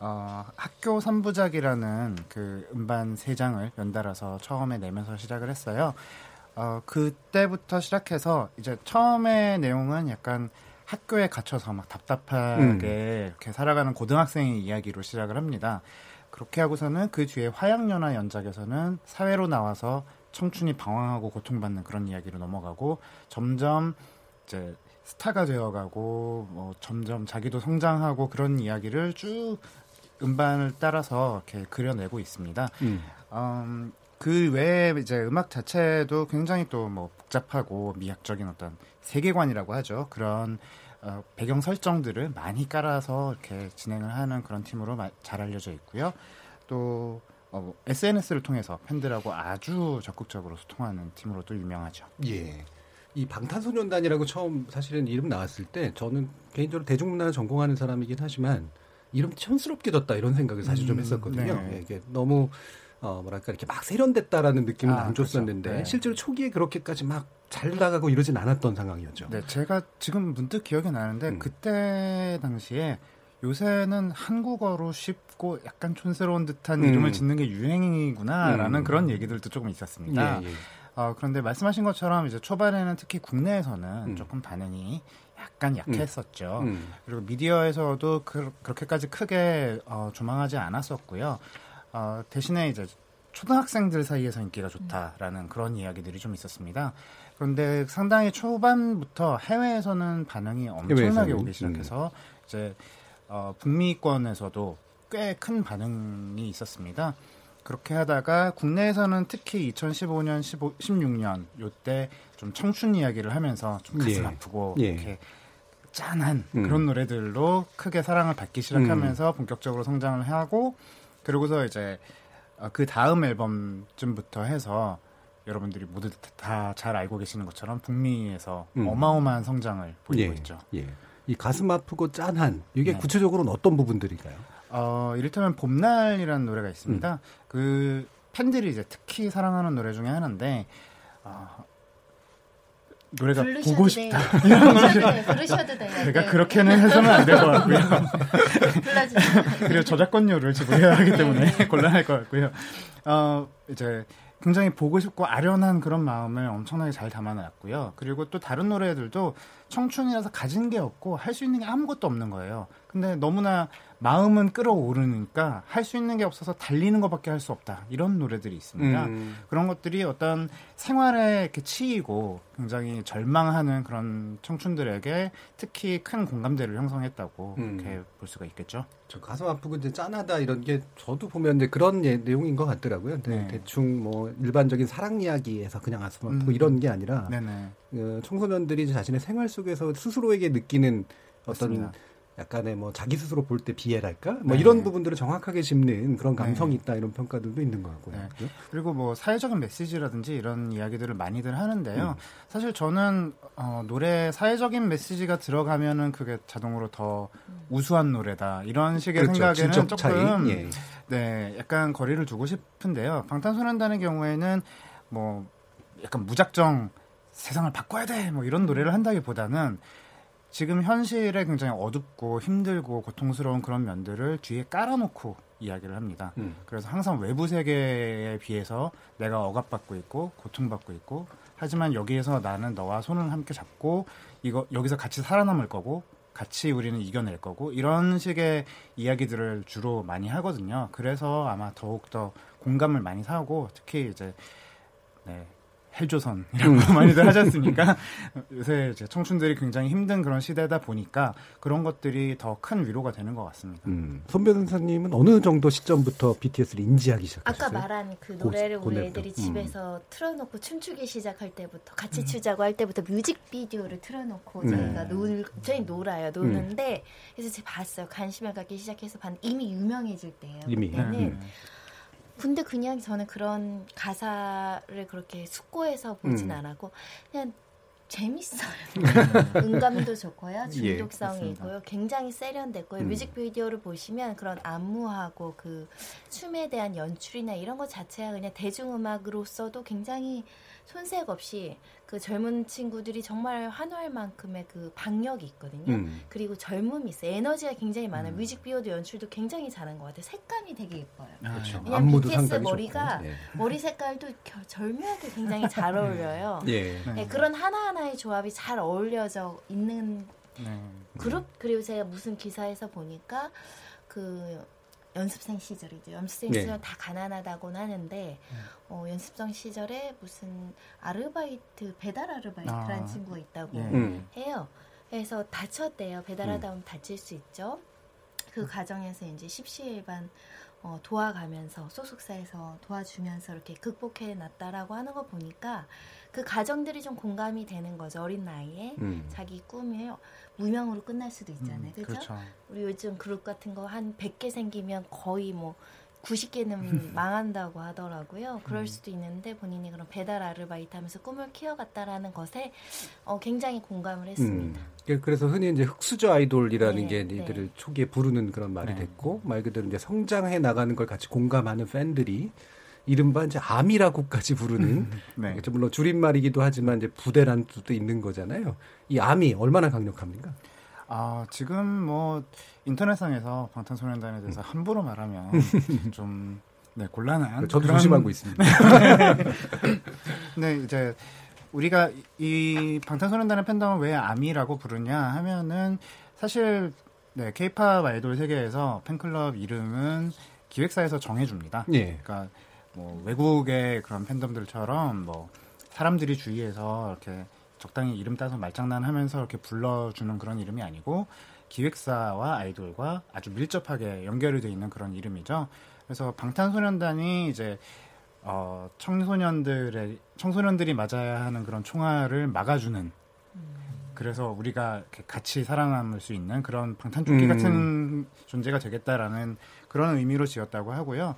어, 학교 3부작이라는 그 음반 3장을 연달아서 처음에 내면서 시작을 했어요. 어, 그때부터 시작해서 이제 처음에 내용은 약간 학교에 갇혀서 막 답답하게 음. 이렇게 살아가는 고등학생의 이야기로 시작을 합니다. 그렇게 하고서는 그 뒤에 화양연화 연작에서는 사회로 나와서 청춘이 방황하고 고통받는 그런 이야기로 넘어가고 점점 이제 스타가 되어가고 뭐 점점 자기도 성장하고 그런 이야기를 쭉 음반을 따라서 이렇게 그려내고 있습니다. 음. 음, 그 외에 이제 음악 자체도 굉장히 또 뭐 복잡하고 미학적인 어떤 세계관이라고 하죠. 그런 어, 배경 설정들을 많이 깔아서 이렇게 진행을 하는 그런 팀으로 잘 알려져 있고요. 또 어, SNS를 통해서 팬들하고 아주 적극적으로 소통하는 팀으로 도 유명하죠. 예. 이 방탄소년단이라고 처음 사실은 이름 나왔을 때 저는 개인적으로 대중문화를 전공하는 사람이긴 하지만 이름 촌스럽게 졌다 이런 생각을 사실 좀 음, 했었거든요. 네. 예, 이게 너무 어 뭐랄까 이렇게 막 세련됐다라는 느낌은 아, 안. 줬었는데 그렇죠. 네. 실제로 초기에 그렇게까지 막 잘 나가고 이러진 않았던 상황이었죠. 네, 제가 지금 문득 기억이 나는데 음. 그때 당시에 요새는 한국어로 쉽고 약간 촌스러운 듯한 음. 이름을 짓는 게 유행이구나라는 음. 그런 얘기들도 조금 있었습니다. 예, 예. 어, 그런데 말씀하신 것처럼 이제 초반에는 특히 국내에서는 음. 조금 반응이 약간 약했었죠. 음. 음. 그리고 미디어에서도 그, 렇게까지 크게 어, 조망하지 않았었고요. 어, 대신에 이제 초등학생들 사이에서 인기가 좋다라는 그런 이야기들이 좀 있었습니다. 그런데 상당히 초반부터 해외에서는 반응이 엄청나게 오기 시작해서 음. 이제 어, 북미권에서도 꽤 큰 반응이 있었습니다. 그렇게 하다가 국내에서는 특히 2015년, 15, 16년 요때 좀 청춘 이야기를 하면서 좀 가슴 예. 아프고 예. 이렇게 짠한 음. 그런 노래들로 크게 사랑을 받기 시작하면서 음. 본격적으로 성장을 하고 그러고서 이제 어, 그 다음 앨범쯤부터 해서 여러분들이 모두 다 잘 알고 계시는 것처럼 북미에서 음. 어마어마한 성장을 보이고 예. 있죠. 예. 이 가슴 아프고 짠한 이게 네. 구체적으로는 어떤 부분들일까요? 어, 이를테면 봄날이라는 노래가 있습니다. 음. 그 팬들이 이제 특히 사랑하는 노래 중에 하나인데 어, 노래가 보고 싶다. 부르셔도 돼요. 제가 네. 그렇게는 해서는 안 될 것 같고요. 그리고 저작권료를 지불해야 하기 때문에 네. 곤란할 것 같고요. 어, 이제 굉장히 보고 싶고 아련한 그런 마음을 엄청나게 잘 담아놨고요. 그리고 또 다른 노래들도 청춘이라서 가진 게 없고 할 수 있는 게 아무것도 없는 거예요. 근데 너무나 마음은 끌어오르니까 할 수 있는 게 없어서 달리는 것밖에 할 수 없다. 이런 노래들이 있습니다. 음. 그런 것들이 어떤 생활에 이렇게 치이고 굉장히 절망하는 그런 청춘들에게 특히 큰 공감대를 형성했다고 음. 이렇게 볼 수가 있겠죠. 저 가슴 아프고 이제 짠하다 이런 게 저도 보면 이제 그런 예, 내용인 것 같더라고요. 네. 대충 뭐 일반적인 사랑 이야기에서 그냥 가슴 아프고 음. 이런 게 아니라 그 청소년들이 자신의 생활 속에서 스스로에게 느끼는 어떤 맞습니다. 약간의 뭐 자기 스스로 볼 때 비애랄까 뭐 네. 이런 부분들을 정확하게 짚는 그런 감성이 네. 있다 이런 평가들도 있는 것 같고요. 네. 그렇죠? 그리고 뭐 사회적인 메시지라든지 이런 이야기들을 많이들 하는데요. 음. 사실 저는 어, 노래 사회적인 메시지가 들어가면은 그게 자동으로 더 우수한 노래다 이런 식의 그렇죠. 생각에는 조금 예. 네 약간 거리를 두고 싶은데요. 방탄소년단의 경우에는 뭐 약간 무작정 세상을 바꿔야 돼 뭐 이런 노래를 한다기보다는 지금 현실에 굉장히 어둡고 힘들고 고통스러운 그런 면들을 뒤에 깔아놓고 이야기를 합니다. 음. 그래서 항상 외부 세계에 비해서 내가 억압받고 있고 고통받고 있고 하지만 여기에서 나는 너와 손을 함께 잡고 이거 여기서 같이 살아남을 거고 같이 우리는 이겨낼 거고 이런 식의 이야기들을 주로 많이 하거든요. 그래서 아마 더욱 더 공감을 많이 사고 특히 이제 네, 헬조선이라고 음. 많이들 하지 않습니까? 요새 이제 청춘들이 굉장히 힘든 그런 시대다 보니까 그런 것들이 더 큰 위로가 되는 것 같습니다. 음. 손 변호사님은 어느 정도 시점부터 BTS를 인지하기 시작하셨어요? 아까 말한 그 노래를 고, 우리 애들이 음. 집에서 틀어놓고 춤추기 시작할 때부터 같이 음. 추자고 할 때부터 뮤직비디오를 틀어놓고 네. 저희가 놀, 저희 놀아요. 노는데 음. 그래서 제가 봤어요. 관심을 갖기 시작해서 봤 이미 유명해질 때예요. 이미. 그때는 네. 근데 그냥 저는 그런 가사를 그렇게 숙고해서 보진 음. 않았고 그냥 재밌어요. 음감도 좋고요. 예, 중독성이 예, 있고요. 굉장히 세련됐고요. 음. 뮤직비디오를 보시면 그런 안무하고 그 춤에 대한 연출이나 이런 것 자체가 그냥 대중음악으로서도 굉장히 손색 없이 그 젊은 친구들이 정말 환호할 만큼의 그 박력이 있거든요. 음. 그리고 젊음이 있어요. 에너지가 굉장히 많아요. 음. 뮤직비디오도 연출도 굉장히 잘한 것 같아요. 색감이 되게 예뻐요. 아, 그렇죠. 왜냐면 BTS 머리가 네. 머리 색깔도 절묘하게 굉장히 잘 어울려요. 예. 네, 그런 하나하나의 조합이 잘 어울려져 있는 네. 그룹 그리고 제가 무슨 기사에서 보니까 그 연습생 시절이죠. 연습생 네. 시절 다 가난하다고는 하는데 음. 어, 연습생 시절에 무슨 아르바이트 배달 아르바이트라는 아. 친구가 있다고 네. 해요. 그래서 다쳤대요. 배달하다 음. 보면 다칠 수 있죠. 그 과정에서 이제 십시일반 어, 도와가면서 소속사에서 도와주면서 이렇게 극복해 놨다라고 하는 거 보니까 그 가정들이 좀 공감이 되는 거죠. 어린 나이에 음. 자기 꿈이 무명으로 끝날 수도 있잖아요. 음, 그렇죠? 우리 요즘 그룹 같은 거 한 100개 생기면 거의 뭐 90개는 망한다고 하더라고요. 그럴 음. 수도 있는데 본인이 그런 배달 아르바이트 하면서 꿈을 키워갔다라는 것에 어, 굉장히 공감을 했습니다. 음. 예, 그래서 흔히 이제 흑수저 아이돌이라는 네, 게 이들을 네. 초기에 부르는 그런 말이 네. 됐고 말 그대로 이제 성장해 나가는 걸 같이 공감하는 팬들이 이른바 이제 아미라고까지 부르는 음, 네. 물론 줄임말이기도 하지만 이제 부대란 뜻도 있는 거잖아요. 이 아미 얼마나 강력합니까? 아 지금 뭐 인터넷상에서 방탄소년단에 대해서 음. 함부로 말하면 좀 네, 곤란한. 저도 그런... 조심하고 있습니다. 네, 이제 우리가 이 방탄소년단의 팬덤을 왜 아미라고 부르냐 하면은 사실 네, 케이팝 아이돌 세계에서 팬클럽 이름은 기획사에서 정해줍니다. 예. 그러니까 뭐 외국의 그런 팬덤들처럼 뭐 사람들이 주위에서 이렇게 적당히 이름 따서 말장난하면서 이렇게 불러주는 그런 이름이 아니고 기획사와 아이돌과 아주 밀접하게 연결이 돼 있는 그런 이름이죠. 그래서 방탄소년단이 이제 어, 청소년들의 청소년들이 맞아야 하는 그런 총알을 막아주는 그래서 우리가 같이 살아남을 수 있는 그런 방탄조끼 음. 같은 존재가 되겠다라는 그런 의미로 지었다고 하고요.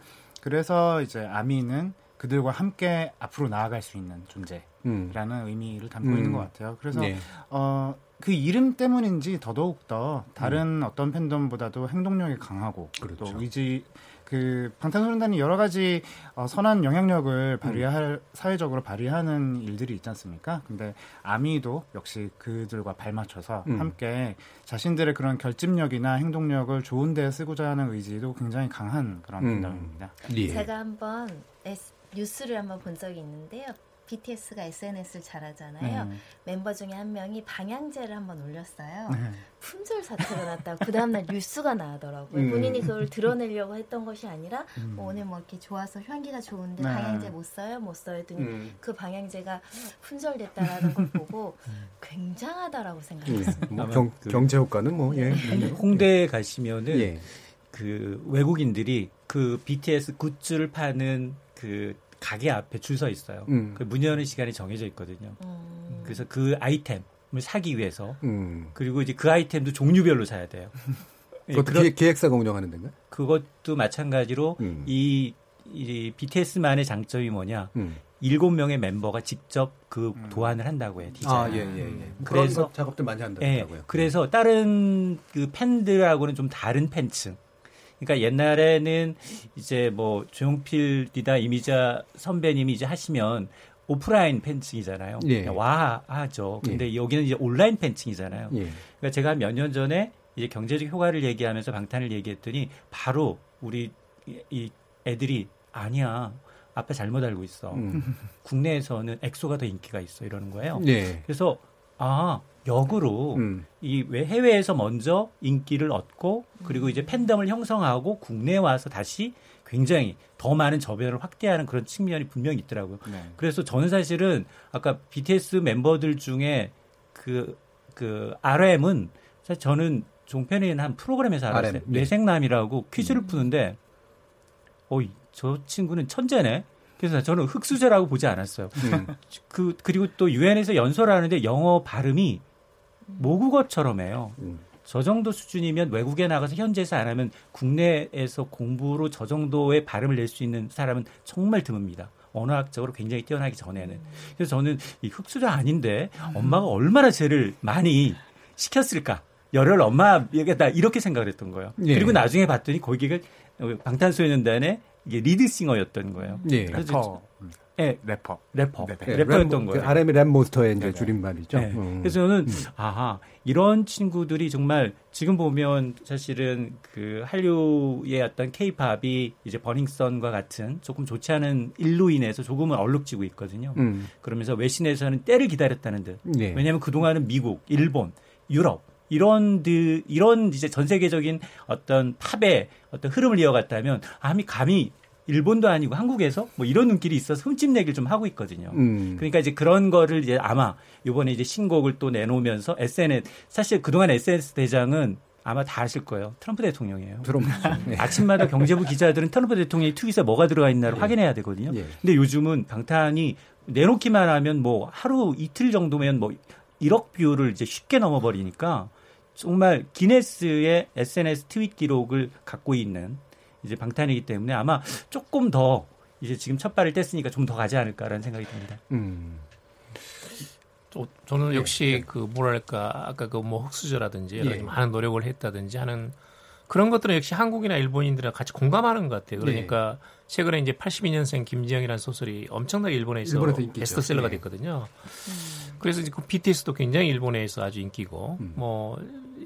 그래서 이제 아미는 그들과 함께 앞으로 나아갈 수 있는 존재라는 음. 의미를 담고 음. 있는 것 같아요. 그래서 네. 어, 그 이름 때문인지 더더욱 더 다른 음. 어떤 팬덤보다도 행동력이 강하고 그렇죠. 또 의지 그 방탄소년단이 여러 가지 어, 선한 영향력을 발휘할 음. 사회적으로 발휘하는 일들이 있지 않습니까? 근데 아미도 역시 그들과 발맞춰서 음. 함께 자신들의 그런 결집력이나 행동력을 좋은 데 쓰고자 하는 의지도 굉장히 강한 그런 음. 팬덤입니다. 예. 제가 한번 뉴스를 한번 본 적이 있는데요. BTS가 SNS를 잘하잖아요. 네. 멤버 중에 한 명이 방향제를 한번 올렸어요. 네. 품절 사태가 났다고 그 다음날 뉴스가 나더라고요. 음. 본인이 그걸 드러내려고 했던 것이 아니라 음. 뭐 오늘 뭐 이렇게 좋아서 향기가 좋은데 네. 방향제 못 써요, 못 써요 했더니 음. 그 방향제가 품절됐다라는 걸 보고 음. 굉장하다라고 생각했습니다. 뭐 경, 그, 경제 효과는 뭐 예. 홍대에 가시면은 예. 그 외국인들이 그 BTS 굿즈를 파는 그 가게 앞에 줄 서 있어요. 음. 그문 여는 시간이 정해져 있거든요. 음. 그래서 그 아이템을 사기 위해서 음. 그리고 이제 그 아이템도 종류별로 사야 돼요. 그것도 예, 기획사가 운영하는 데인가? 그것도 마찬가지로 음. 이, 이 BTS만의 장점이 뭐냐? 음. 일곱 명의 멤버가 직접 그 음. 도안을 한다고 해요. 디자인. 아, 예, 예, 예. 그래서 작업들 많이 한다고요. 예, 그래서 다른 그 팬들하고는 좀 다른 팬층. 그러니까 옛날에는 이제 뭐 조용필이다 이미자 선배님이 이제 하시면 오프라인 팬층이잖아요. 예. 와 하죠. 근데 예. 여기는 이제 온라인 팬층이잖아요. 예. 그러니까 제가 몇 년 전에 이제 경제적 효과를 얘기하면서 방탄을 얘기했더니 바로 우리 이 애들이 아니야. 앞에 잘못 알고 있어. 음. 국내에서는 엑소가 더 인기가 있어 이러는 거예요. 네. 그래서 아 역으로 음. 이 해외에서 먼저 인기를 얻고 그리고 이제 팬덤을 형성하고 국내에 와서 다시 굉장히 더 많은 저변을 확대하는 그런 측면이 분명히 있더라고요. 네. 그래서 저는 사실은 아까 BTS 멤버들 중에 그, 그 RM은 사실 저는 종편에 있는 한 프로그램에서 알았어요. RM, 네. 뇌생남이라고 퀴즈를 음. 푸는데, 어이, 저 친구는 천재네? 그래서 저는 흑수저라고 보지 않았어요. 음. 그, 그리고 또 유엔에서 연설을 하는데 영어 발음이 모국어처럼 해요. 음. 저 정도 수준이면 외국에 나가서 현지에서 안 하면 국내에서 공부로 저 정도의 발음을 낼 수 있는 사람은 정말 드뭅니다. 언어학적으로 굉장히 뛰어나기 전에는. 그래서 저는 이 흑수저 아닌데 엄마가 얼마나 죄를 많이 시켰을까. 열혈 엄마에게 다 이렇게 생각을 했던 거예요. 예. 그리고 나중에 봤더니 거기가 방탄소년단의 리드싱어였던 거예요. 예. 그래서 네, 래퍼. 래퍼. 네, 네. 래퍼였던 거예요. 그 RM이 랩 몬스터의 이제 줄임말이죠. 네. 음. 그래서 저는, 음. 아하, 이런 친구들이 정말 지금 보면 사실은 그 한류의 어떤 케이팝이 이제 버닝썬과 같은 조금 좋지 않은 일로 인해서 조금은 얼룩지고 있거든요. 음. 그러면서 외신에서는 때를 기다렸다는 듯. 네. 왜냐하면 그동안은 미국, 일본, 유럽, 이런 이런 이제 전 세계적인 어떤 팝의 어떤 흐름을 이어갔다면 아미 감히 일본도 아니고 한국에서 뭐 이런 눈길이 있어서 흠집 내기를 좀 하고 있거든요. 음. 그러니까 이제 그런 거를 이제 아마 이번에 이제 신곡을 또 내놓으면서 SNS 사실 그동안 SNS 대장은 아마 다 아실 거예요. 트럼프 대통령이에요. 트럼프. 네. 아침마다 경제부 기자들은 트럼프 대통령의 트윗에 뭐가 들어가 있나를 네. 확인해야 되거든요. 네. 근데 요즘은 방탄이 내놓기만 하면 뭐 하루 이틀 정도면 뭐 1억 뷰를 이제 쉽게 넘어버리니까 정말 기네스의 SNS 트윗 기록을 갖고 있는 이제 방탄이기 때문에 아마 조금 더 이제 지금 첫 발을 뗐으니까 좀 더 가지 않을까라는 생각이 듭니다. 음. 또 저는 네. 역시 네. 그 뭐랄까 아까 그 뭐 흑수저라든지 여러 예. 많은 노력을 했다든지 하는 그런 것들은 역시 한국이나 일본인들과 같이 공감하는 것 같아요. 그러니까 네. 최근에 이제 82년생 김지영이라는 소설이 엄청나게 일본에서 베스트셀러가 네. 됐거든요. 음. 그래서 이제 그 BTS도 굉장히 일본에서 아주 인기고 음. 뭐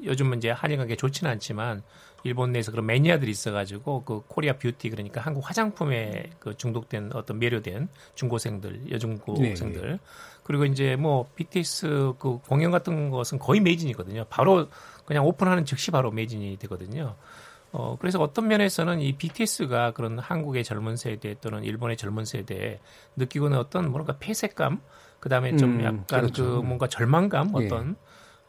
요즘은 이제 한일 관계 좋지는 않지만 일본 내에서 그런 매니아들이 있어가지고 그 코리아 뷰티 그러니까 한국 화장품에 그 중독된 어떤 매료된 중고생들 여중고생들 네. 그리고 이제 뭐 BTS 그 공연 같은 것은 거의 매진이거든요. 바로 그냥 오픈하는 즉시 바로 매진이 되거든요. 어, 그래서 어떤 면에서는 이 BTS가 그런 한국의 젊은 세대 또는 일본의 젊은 세대에 느끼고는 어떤 뭔가 폐쇄감, 그 다음에 좀 음, 약간 그렇죠. 그 뭔가 절망감, 예. 어떤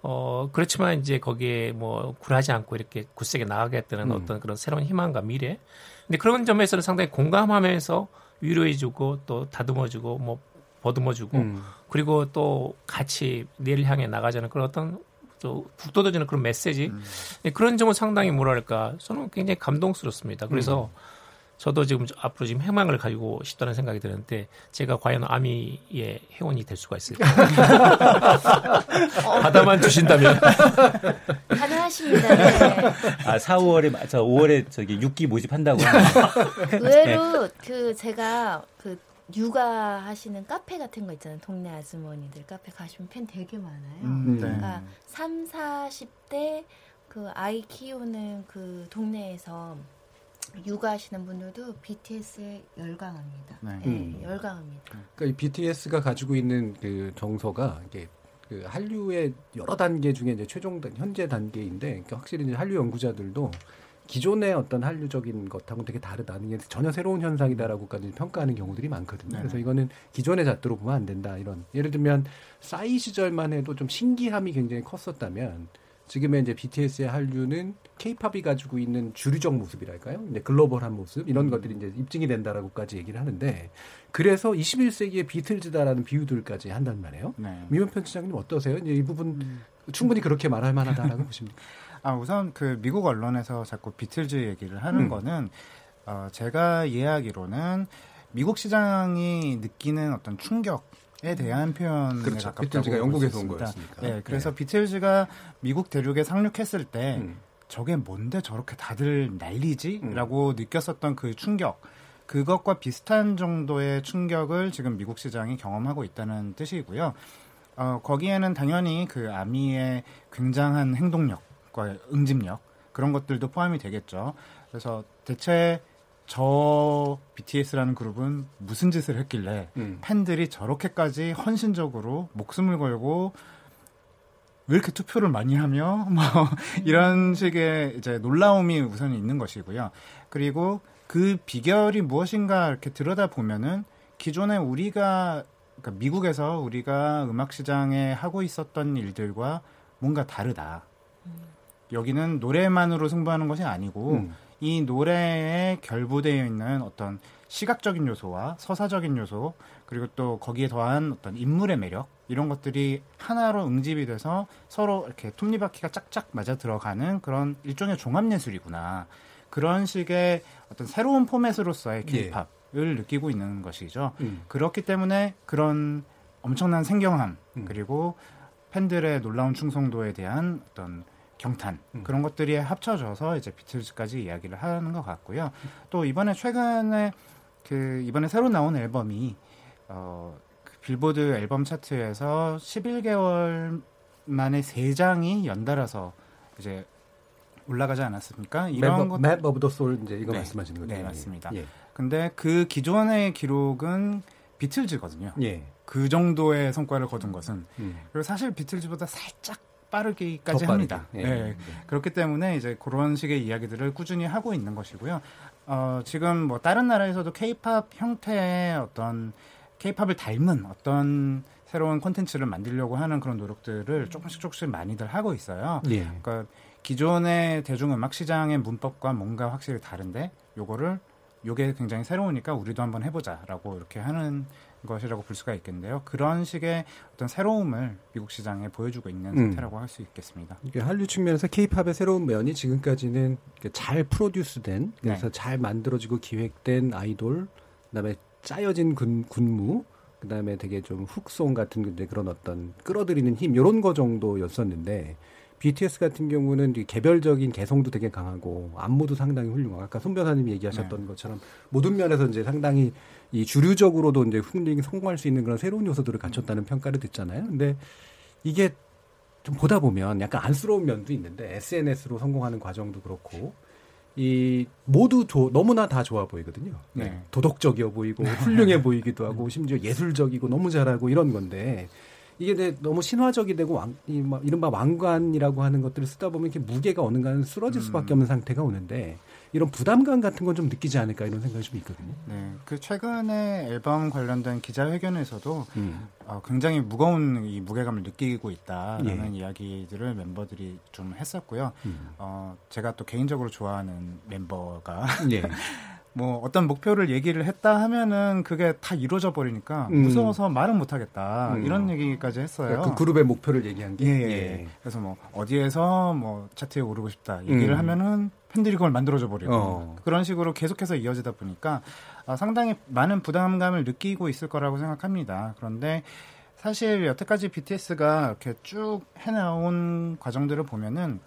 어, 그렇지만 이제 거기에 뭐 굴하지 않고 이렇게 굳세게 나가겠다는 음. 어떤 그런 새로운 희망과 미래. 근데 그런 점에서는 상당히 공감하면서 위로해주고 또 다듬어주고 뭐 버듬어주고 음. 그리고 또 같이 내일 향해 나가자는 그런 어떤 또 북돋아주는 그런 메시지. 음. 그런 점은 상당히 뭐랄까 저는 굉장히 감동스럽습니다. 그래서 음. 저도 지금 앞으로 지금 해망을 가지고 싶다는 생각이 드는데 제가 과연 아미의 회원이 될 수가 있을까? 바다만 주신다면 가능하십니다. 네. 아 4, 5월에 저 5월에 저기 6기 모집한다고. 의외로 그 제가 그 육아 하시는 카페 같은 거 있잖아요. 동네 아주머니들 카페 가시면 팬 되게 많아요. 음, 네. 그러니까 3, 40대 그 아이 키우는 그 동네에서 육아하시는 분들도 BTS에 열광합니다. 네. 네 음. 열광합니다. 그러니까 이 BTS가 가지고 있는 그 정서가 이게 그 한류의 여러 단계 중에 이제 최종 현재 단계인데 그러니까 확실히 이제 한류 연구자들도 기존의 어떤 한류적인 것하고 되게 다르다는 게 전혀 새로운 현상이다라고까지 평가하는 경우들이 많거든요. 네. 그래서 이거는 기존의 잣대로 보면 안 된다. 이런 예를 들면 싸이 시절만 해도 좀 신기함이 굉장히 컸었다면 지금의 이제 BTS의 한류는 케이팝이 가지고 있는 주류적 모습이랄까요? 이제 글로벌한 모습 이런 음. 것들이 이제 입증이 된다라고까지 얘기를 하는데 그래서 21세기의 비틀즈다라는 비유들까지 한단 말이에요. 네. 미원 편집장님 어떠세요? 이제 이 부분 음. 충분히 그렇게 말할 만하다라고 보십니까? 아 우선 그 미국 언론에서 자꾸 비틀즈 얘기를 하는 음. 거는 어, 제가 이해하기로는 미국 시장이 느끼는 어떤 충격 에 대한 표현에 그렇죠. 가깝다고 비틀즈가 영국에서 온 거였으니까. 네, 그래서 네. 비틀즈가 미국 대륙에 상륙했을 때 음. 저게 뭔데 저렇게 다들 난리지?라고 음. 느꼈었던 그 충격. 그것과 비슷한 정도의 충격을 지금 미국 시장이 경험하고 있다는 뜻이고요. 어, 거기에는 당연히 그 아미의 굉장한 행동력과 응집력 그런 것들도 포함이 되겠죠. 그래서 대체 저 BTS라는 그룹은 무슨 짓을 했길래 음. 팬들이 저렇게까지 헌신적으로 목숨을 걸고 왜 이렇게 투표를 많이 하며 뭐 이런 식의 이제 놀라움이 우선 있는 것이고요. 그리고 그 비결이 무엇인가 이렇게 들여다 보면은 기존에 우리가 그러니까 미국에서 우리가 음악 시장에 하고 있었던 일들과 뭔가 다르다. 여기는 노래만으로 승부하는 것이 아니고 음. 이 노래에 결부되어 있는 어떤 시각적인 요소와 서사적인 요소 그리고 또 거기에 더한 어떤 인물의 매력 이런 것들이 하나로 응집이 돼서 서로 이렇게 톱니바퀴가 짝짝 맞아 들어가는 그런 일종의 종합 예술이구나 그런 식의 어떤 새로운 포맷으로서의 케이팝을 예. 느끼고 있는 것이죠. 음. 그렇기 때문에 그런 엄청난 생경함 음. 그리고 팬들의 놀라운 충성도에 대한 어떤 경탄 음. 그런 것들이 합쳐져서 이제 비틀즈까지 이야기를 하는 것 같고요. 또 이번에 최근에 그 이번에 새로 나온 앨범이 어, 그 빌보드 앨범 차트에서 11개월 만에 3장이 연달아서 이제 올라가지 않았습니까? 이런 것 Map of the Soul 이제 이거 네. 말씀하시는 거죠? 네, 맞습니다. 예. 근데 그 기존의 기록은 비틀즈거든요. 예. 그 정도의 성과를 거둔 것은 음. 그리고 사실 비틀즈보다 살짝 빠르기까지 합니다. 예. 네. 네. 그렇기 때문에 이제 그런 식의 이야기들을 꾸준히 하고 있는 것이고요. 어, 지금 뭐 다른 나라에서도 케이팝 형태의 어떤 케이팝을 닮은 어떤 새로운 콘텐츠를 만들려고 하는 그런 노력들을 조금씩 조금씩 많이들 하고 있어요. 예. 그러니까 기존의 대중음악 시장의 문법과 뭔가 확실히 다른데 요거를 요게 굉장히 새로우니까 우리도 한번 해보자라고 이렇게 하는 것이라고 볼 수가 있겠는데요. 그런 식의 어떤 새로움을 미국 시장에 보여주고 있는 음. 상태라고 할수 있겠습니다. 한류 측면에서 케이팝의 새로운 면이 지금까지는 잘 프로듀스된 그래서 네. 잘 만들어지고 기획된 아이돌, 그다음에 짜여진 군, 군무, 그다음에 되게 좀 훅송 같은 그런 어떤 끌어들이는 힘 이런 거 정도였었는데 BTS 같은 경우는 개별적인 개성도 되게 강하고 안무도 상당히 훌륭하고 아까 손 변호사님이 얘기하셨던 네. 것처럼 모든 면에서 이제 상당히 이 주류적으로도 이제 흥행이 성공할 수 있는 그런 새로운 요소들을 갖췄다는 평가를 듣잖아요. 근데 이게 좀 보다 보면 약간 안쓰러운 면도 있는데 SNS로 성공하는 과정도 그렇고 이 모두 조, 너무나 다 좋아 보이거든요. 네. 도덕적이어 보이고 훌륭해 보이기도 하고 심지어 예술적이고 너무 잘하고 이런 건데 이게 너무 신화적이 되고 왕, 이, 막 이른바 왕관이라고 하는 것들을 쓰다 보면 이렇게 무게가 어느간은 쓰러질 수밖에 음. 없는 상태가 오는데 이런 부담감 같은 건 좀 느끼지 않을까 이런 생각이 좀 있거든요. 네, 그 최근에 앨범 관련된 기자회견에서도 음. 어, 굉장히 무거운 이 무게감을 느끼고 있다라는 예. 이야기들을 멤버들이 좀 했었고요. 음. 어, 제가 또 개인적으로 좋아하는 member가 예. 뭐 어떤 목표를 얘기를 했다 하면은 그게 다 이루어져 버리니까 음. 무서워서 말은 못 하겠다 음. 이런 얘기까지 했어요. 그 그룹의 목표를 얘기한 게. 예, 예. 예. 그래서 뭐 어디에서 뭐 차트에 오르고 싶다 얘기를 음. 하면은 팬들이 그걸 만들어줘 버리고 어. 그런 식으로 계속해서 이어지다 보니까 아, 상당히 많은 부담감을 느끼고 있을 거라고 생각합니다. 그런데 사실 여태까지 BTS가 이렇게 쭉 해나온 과정들을 보면은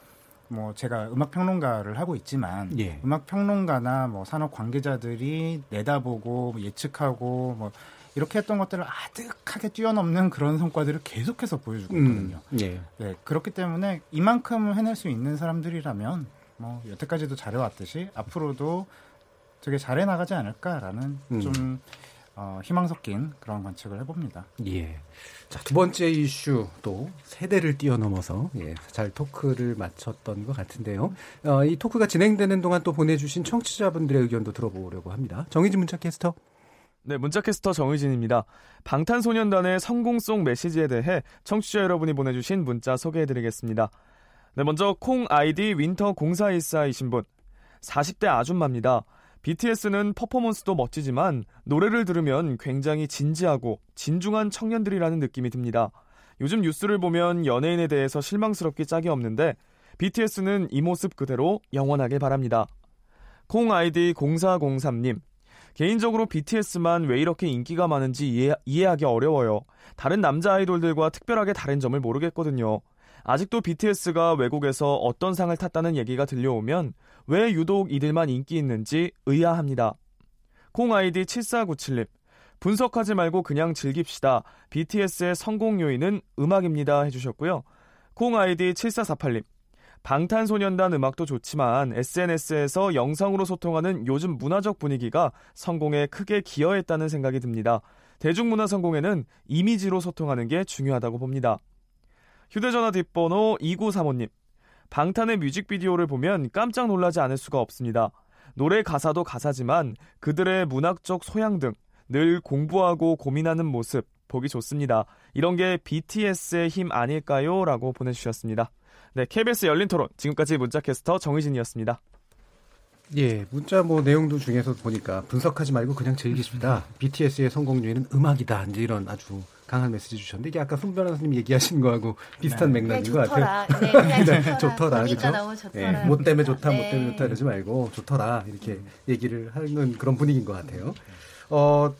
뭐 제가 음악 평론가를 하고 있지만 예. 음악 평론가나 뭐 산업 관계자들이 내다보고 뭐 예측하고 뭐 이렇게 했던 것들을 아득하게 뛰어넘는 그런 성과들을 계속해서 보여주고 음, 있거든요. 음, 예. 네, 그렇기 때문에 이만큼 해낼 수 있는 사람들이라면 뭐 여태까지도 잘해왔듯이 앞으로도 되게 잘해 나가지 않을까라는 음. 좀 어, 희망 섞인 그런 관측을 해봅니다. 예. 자, 두 번째 이슈 또 세대를 뛰어넘어서 예, 잘 토크를 마쳤던 것 같은데요. 어, 이 토크가 진행되는 동안 또 보내주신 청취자분들의 의견도 들어보려고 합니다. 정희진 문자 캐스터. 네, 문자캐스터 정의진입니다. 방탄소년단의 성공송 메시지에 대해 청취자 여러분이 보내주신 문자 소개해드리겠습니다. 네, 먼저 콩 아이디 winter 0414이신 분. 40대 아줌마입니다. BTS는 퍼포먼스도 멋지지만 노래를 들으면 굉장히 진지하고 진중한 청년들이라는 느낌이 듭니다. 요즘 뉴스를 보면 연예인에 대해서 실망스럽기 짝이 없는데 BTS는 이 모습 그대로 영원하길 바랍니다. 콩 아이디 0403님. 개인적으로 BTS만 왜 이렇게 인기가 많은지 이해, 이해하기 어려워요. 다른 남자 아이돌들과 특별하게 다른 점을 모르겠거든요. 아직도 BTS가 외국에서 어떤 상을 탔다는 얘기가 들려오면 왜 유독 이들만 인기 있는지 의아합니다. 콩 아이디 7497님. 분석하지 말고 그냥 즐깁시다. BTS의 성공 요인은 음악입니다. 해주셨고요. 콩 아이디 7448님. 방탄소년단 음악도 좋지만 SNS에서 영상으로 소통하는 요즘 문화적 분위기가 성공에 크게 기여했다는 생각이 듭니다. 대중문화 성공에는 이미지로 소통하는 게 중요하다고 봅니다. 휴대전화 뒷번호 2935님. 방탄의 뮤직비디오를 보면 깜짝 놀라지 않을 수가 없습니다. 노래 가사도 가사지만 그들의 문학적 소양 등 늘 공부하고 고민하는 모습 보기 좋습니다. 이런 게 BTS의 힘 아닐까요? 라고 보내주셨습니다. 네, KBS 열린 토론. 지금까지 문자캐스터 정희진이었습니다. 예, 문자 뭐 내용도 중에서 보니까 분석하지 말고 그냥 즐기십니다. BTS의 성공 요인은 음악이다. 이제 이런 아주 강한 메시지 주셨는데 이게 아까 손 변호사님 얘기하신 거하고 비슷한 네. 맥락인 것 같아요. 좋더라. 네, 그냥 네, 좋더라. 좋더라. 좋더라. 예, 뭐 때문에 좋다, 뭐 네. 때문에 좋다 이러지 말고 좋더라. 이렇게 얘기를 하는 그런 분위기인 것 같아요. 어,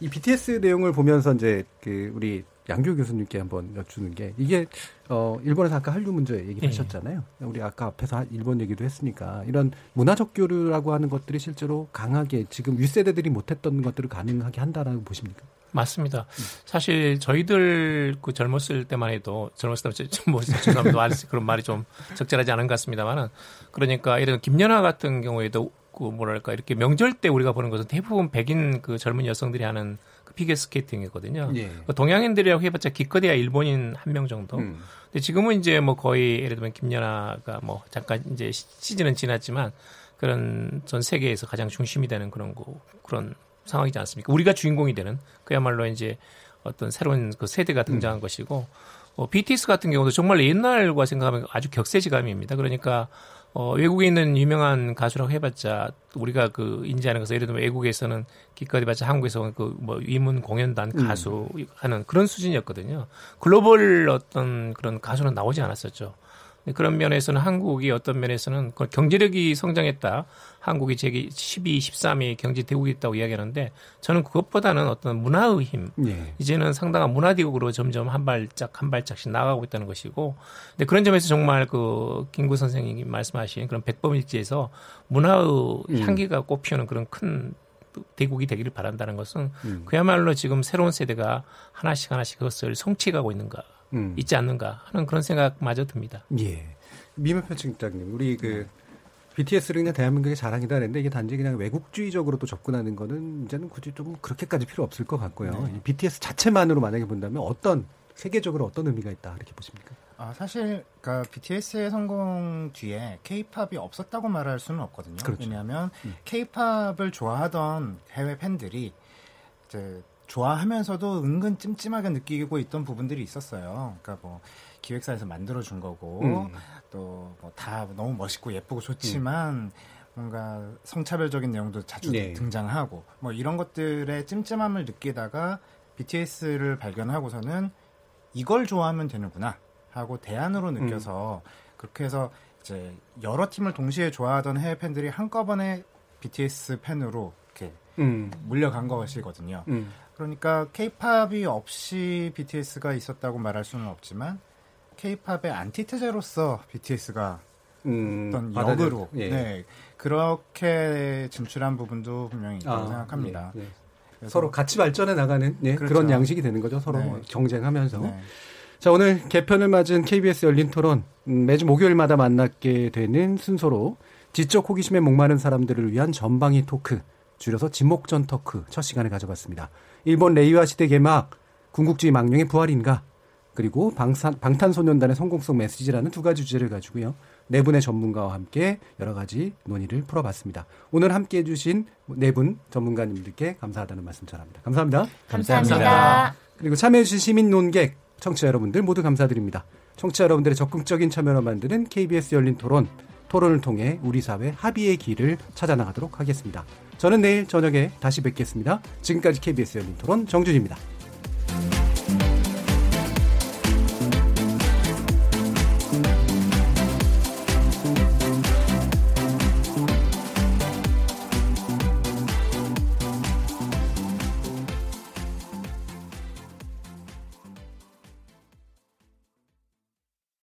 이 BTS 내용을 보면서 이제 그 우리 양교 교수님께 한번 여쭈는 게 이게 어 일본에서 아까 한류 문제 얘기를 네. 하셨잖아요. 우리 아까 앞에서 한 일본 얘기도 했으니까 이런 문화적 교류라고 하는 것들이 실제로 강하게 지금 윗세대들이 못했던 것들을 가능하게 한다라고 보십니까? 맞습니다. 사실 저희들 그 젊었을 때만 해도 젊었을 때뭐 죄송합니다 말- 그런 말이 좀 적절하지 않은 것 같습니다만은 그러니까 이런 김연아 같은 경우에도 그 뭐랄까 이렇게 명절 때 우리가 보는 것은 대부분 백인 그 젊은 여성들이 하는 그 피겨 스케이팅이거든요. 예. 그 동양인들이라고 해봤자 기껏해야 일본인 한 명 정도. 음. 근데 지금은 이제 뭐 거의 예를 들면 김연아가 뭐 잠깐 이제 시- 시즌은 지났지만 그런 전 세계에서 가장 중심이 되는 그런 거 그런 상황이지 않습니까? 우리가 주인공이 되는 그야말로 이제 어떤 새로운 그 세대가 등장한 것이고 어, BTS 같은 경우도 정말 옛날과 생각하면 아주 격세지감입니다. 그러니까 어, 외국에 있는 유명한 가수라고 해봤자 우리가 그 인지하는 것은 예를 들면 외국에서는 기껏 해봤자 한국에서 그뭐 위문 공연단 음. 가수 하는 그런 수준이었거든요. 글로벌 어떤 그런 가수는 나오지 않았었죠. 근데 그런 면에서는 한국이 어떤 면에서는 그 경제력이 성장했다. 한국이 제기 12, 13위 경제 대국이 있다고 이야기하는데 저는 그것보다는 어떤 문화의 힘. 예. 이제는 상당한 문화 대국으로 점점 한 발짝 한 발짝씩 나가고 있다는 것이고, 근데 그런 점에서 정말 그 김구 선생님이 말씀하신 그런 백범일지에서 문화의 음. 향기가 꽃피우는 그런 큰 대국이 되기를 바란다는 것은 음. 그야말로 지금 새로운 세대가 하나씩 하나씩 그것을 성취해가고 있는가, 음. 있지 않는가 하는 그런 생각마저 듭니다. 예. 미면표 측장님, 우리 그 BTS를 그냥 대한민국의 자랑이다 그랬는데 이게 단지 그냥 외국주의적으로 또 접근하는 거는 이제는 굳이 좀 그렇게까지 필요 없을 것 같고요. 네. 이 BTS 자체만으로 만약에 본다면 어떤 세계적으로 어떤 의미가 있다 이렇게 보십니까? 아, 사실 그러니까 BTS의 성공 뒤에 K-팝이 없었다고 말할 수는 없거든요. 그렇죠. 왜냐하면 음. K-팝을 좋아하던 해외 팬들이 이제 좋아하면서도 은근 찜찜하게 느끼고 있던 부분들이 있었어요. 그러니까 뭐 기획사에서 만들어 준 거고 음. 또뭐다 너무 멋있고 예쁘고 좋지만 뭔가 성차별적인 내용도 자주 네. 등장하고 뭐 이런 것들의 찜찜함을 느끼다가 BTS를 발견하고서는 이걸 좋아하면 되는구나 하고 대안으로 느껴서 그렇게 해서 이제 여러 팀을 동시에 좋아하던 해외 팬들이 한꺼번에 BTS 팬으로 이렇게 음. 몰려간 것이거든요. 음. 그러니까 K-팝이 없이 BTS가 있었다고 말할 수는 없지만 K-팝의 안티테제로서 BTS가 음, 어떤 역으로 예. 네, 그렇게 진출한 부분도 분명히 있다고 아, 생각합니다. 예, 예. 서로 같이 발전해 나가는 예, 그렇죠. 그런 양식이 되는 거죠. 서로 네. 뭐 경쟁하면서. 네. 자, 오늘 개편을 맞은 KBS 열린 토론, 음, 매주 목요일마다 만나게 되는 순서로 지적 호기심에 목마른 사람들을 위한 전방위 토크, 줄여서 지목전 토크 첫 시간을 가져봤습니다. 일본 레이와 시대 개막, 군국주의 망령의 부활인가, 그리고 방산, 방탄소년단의 성공성 메시지라는 두 가지 주제를 가지고요. 네 분의 전문가와 함께 여러 가지 논의를 풀어봤습니다. 오늘 함께 해주신 네 분 전문가님들께 감사하다는 말씀 전합니다. 감사합니다. 감사합니다. 그리고 참여해주신 시민 논객, 청취자 여러분들 모두 감사드립니다. 청취자 여러분들의 적극적인 참여로 만드는 KBS 열린 토론, 토론을 통해 우리 사회 합의의 길을 찾아나가도록 하겠습니다. 저는 내일 저녁에 다시 뵙겠습니다. 지금까지 KBS 열린 토론 정준입니다.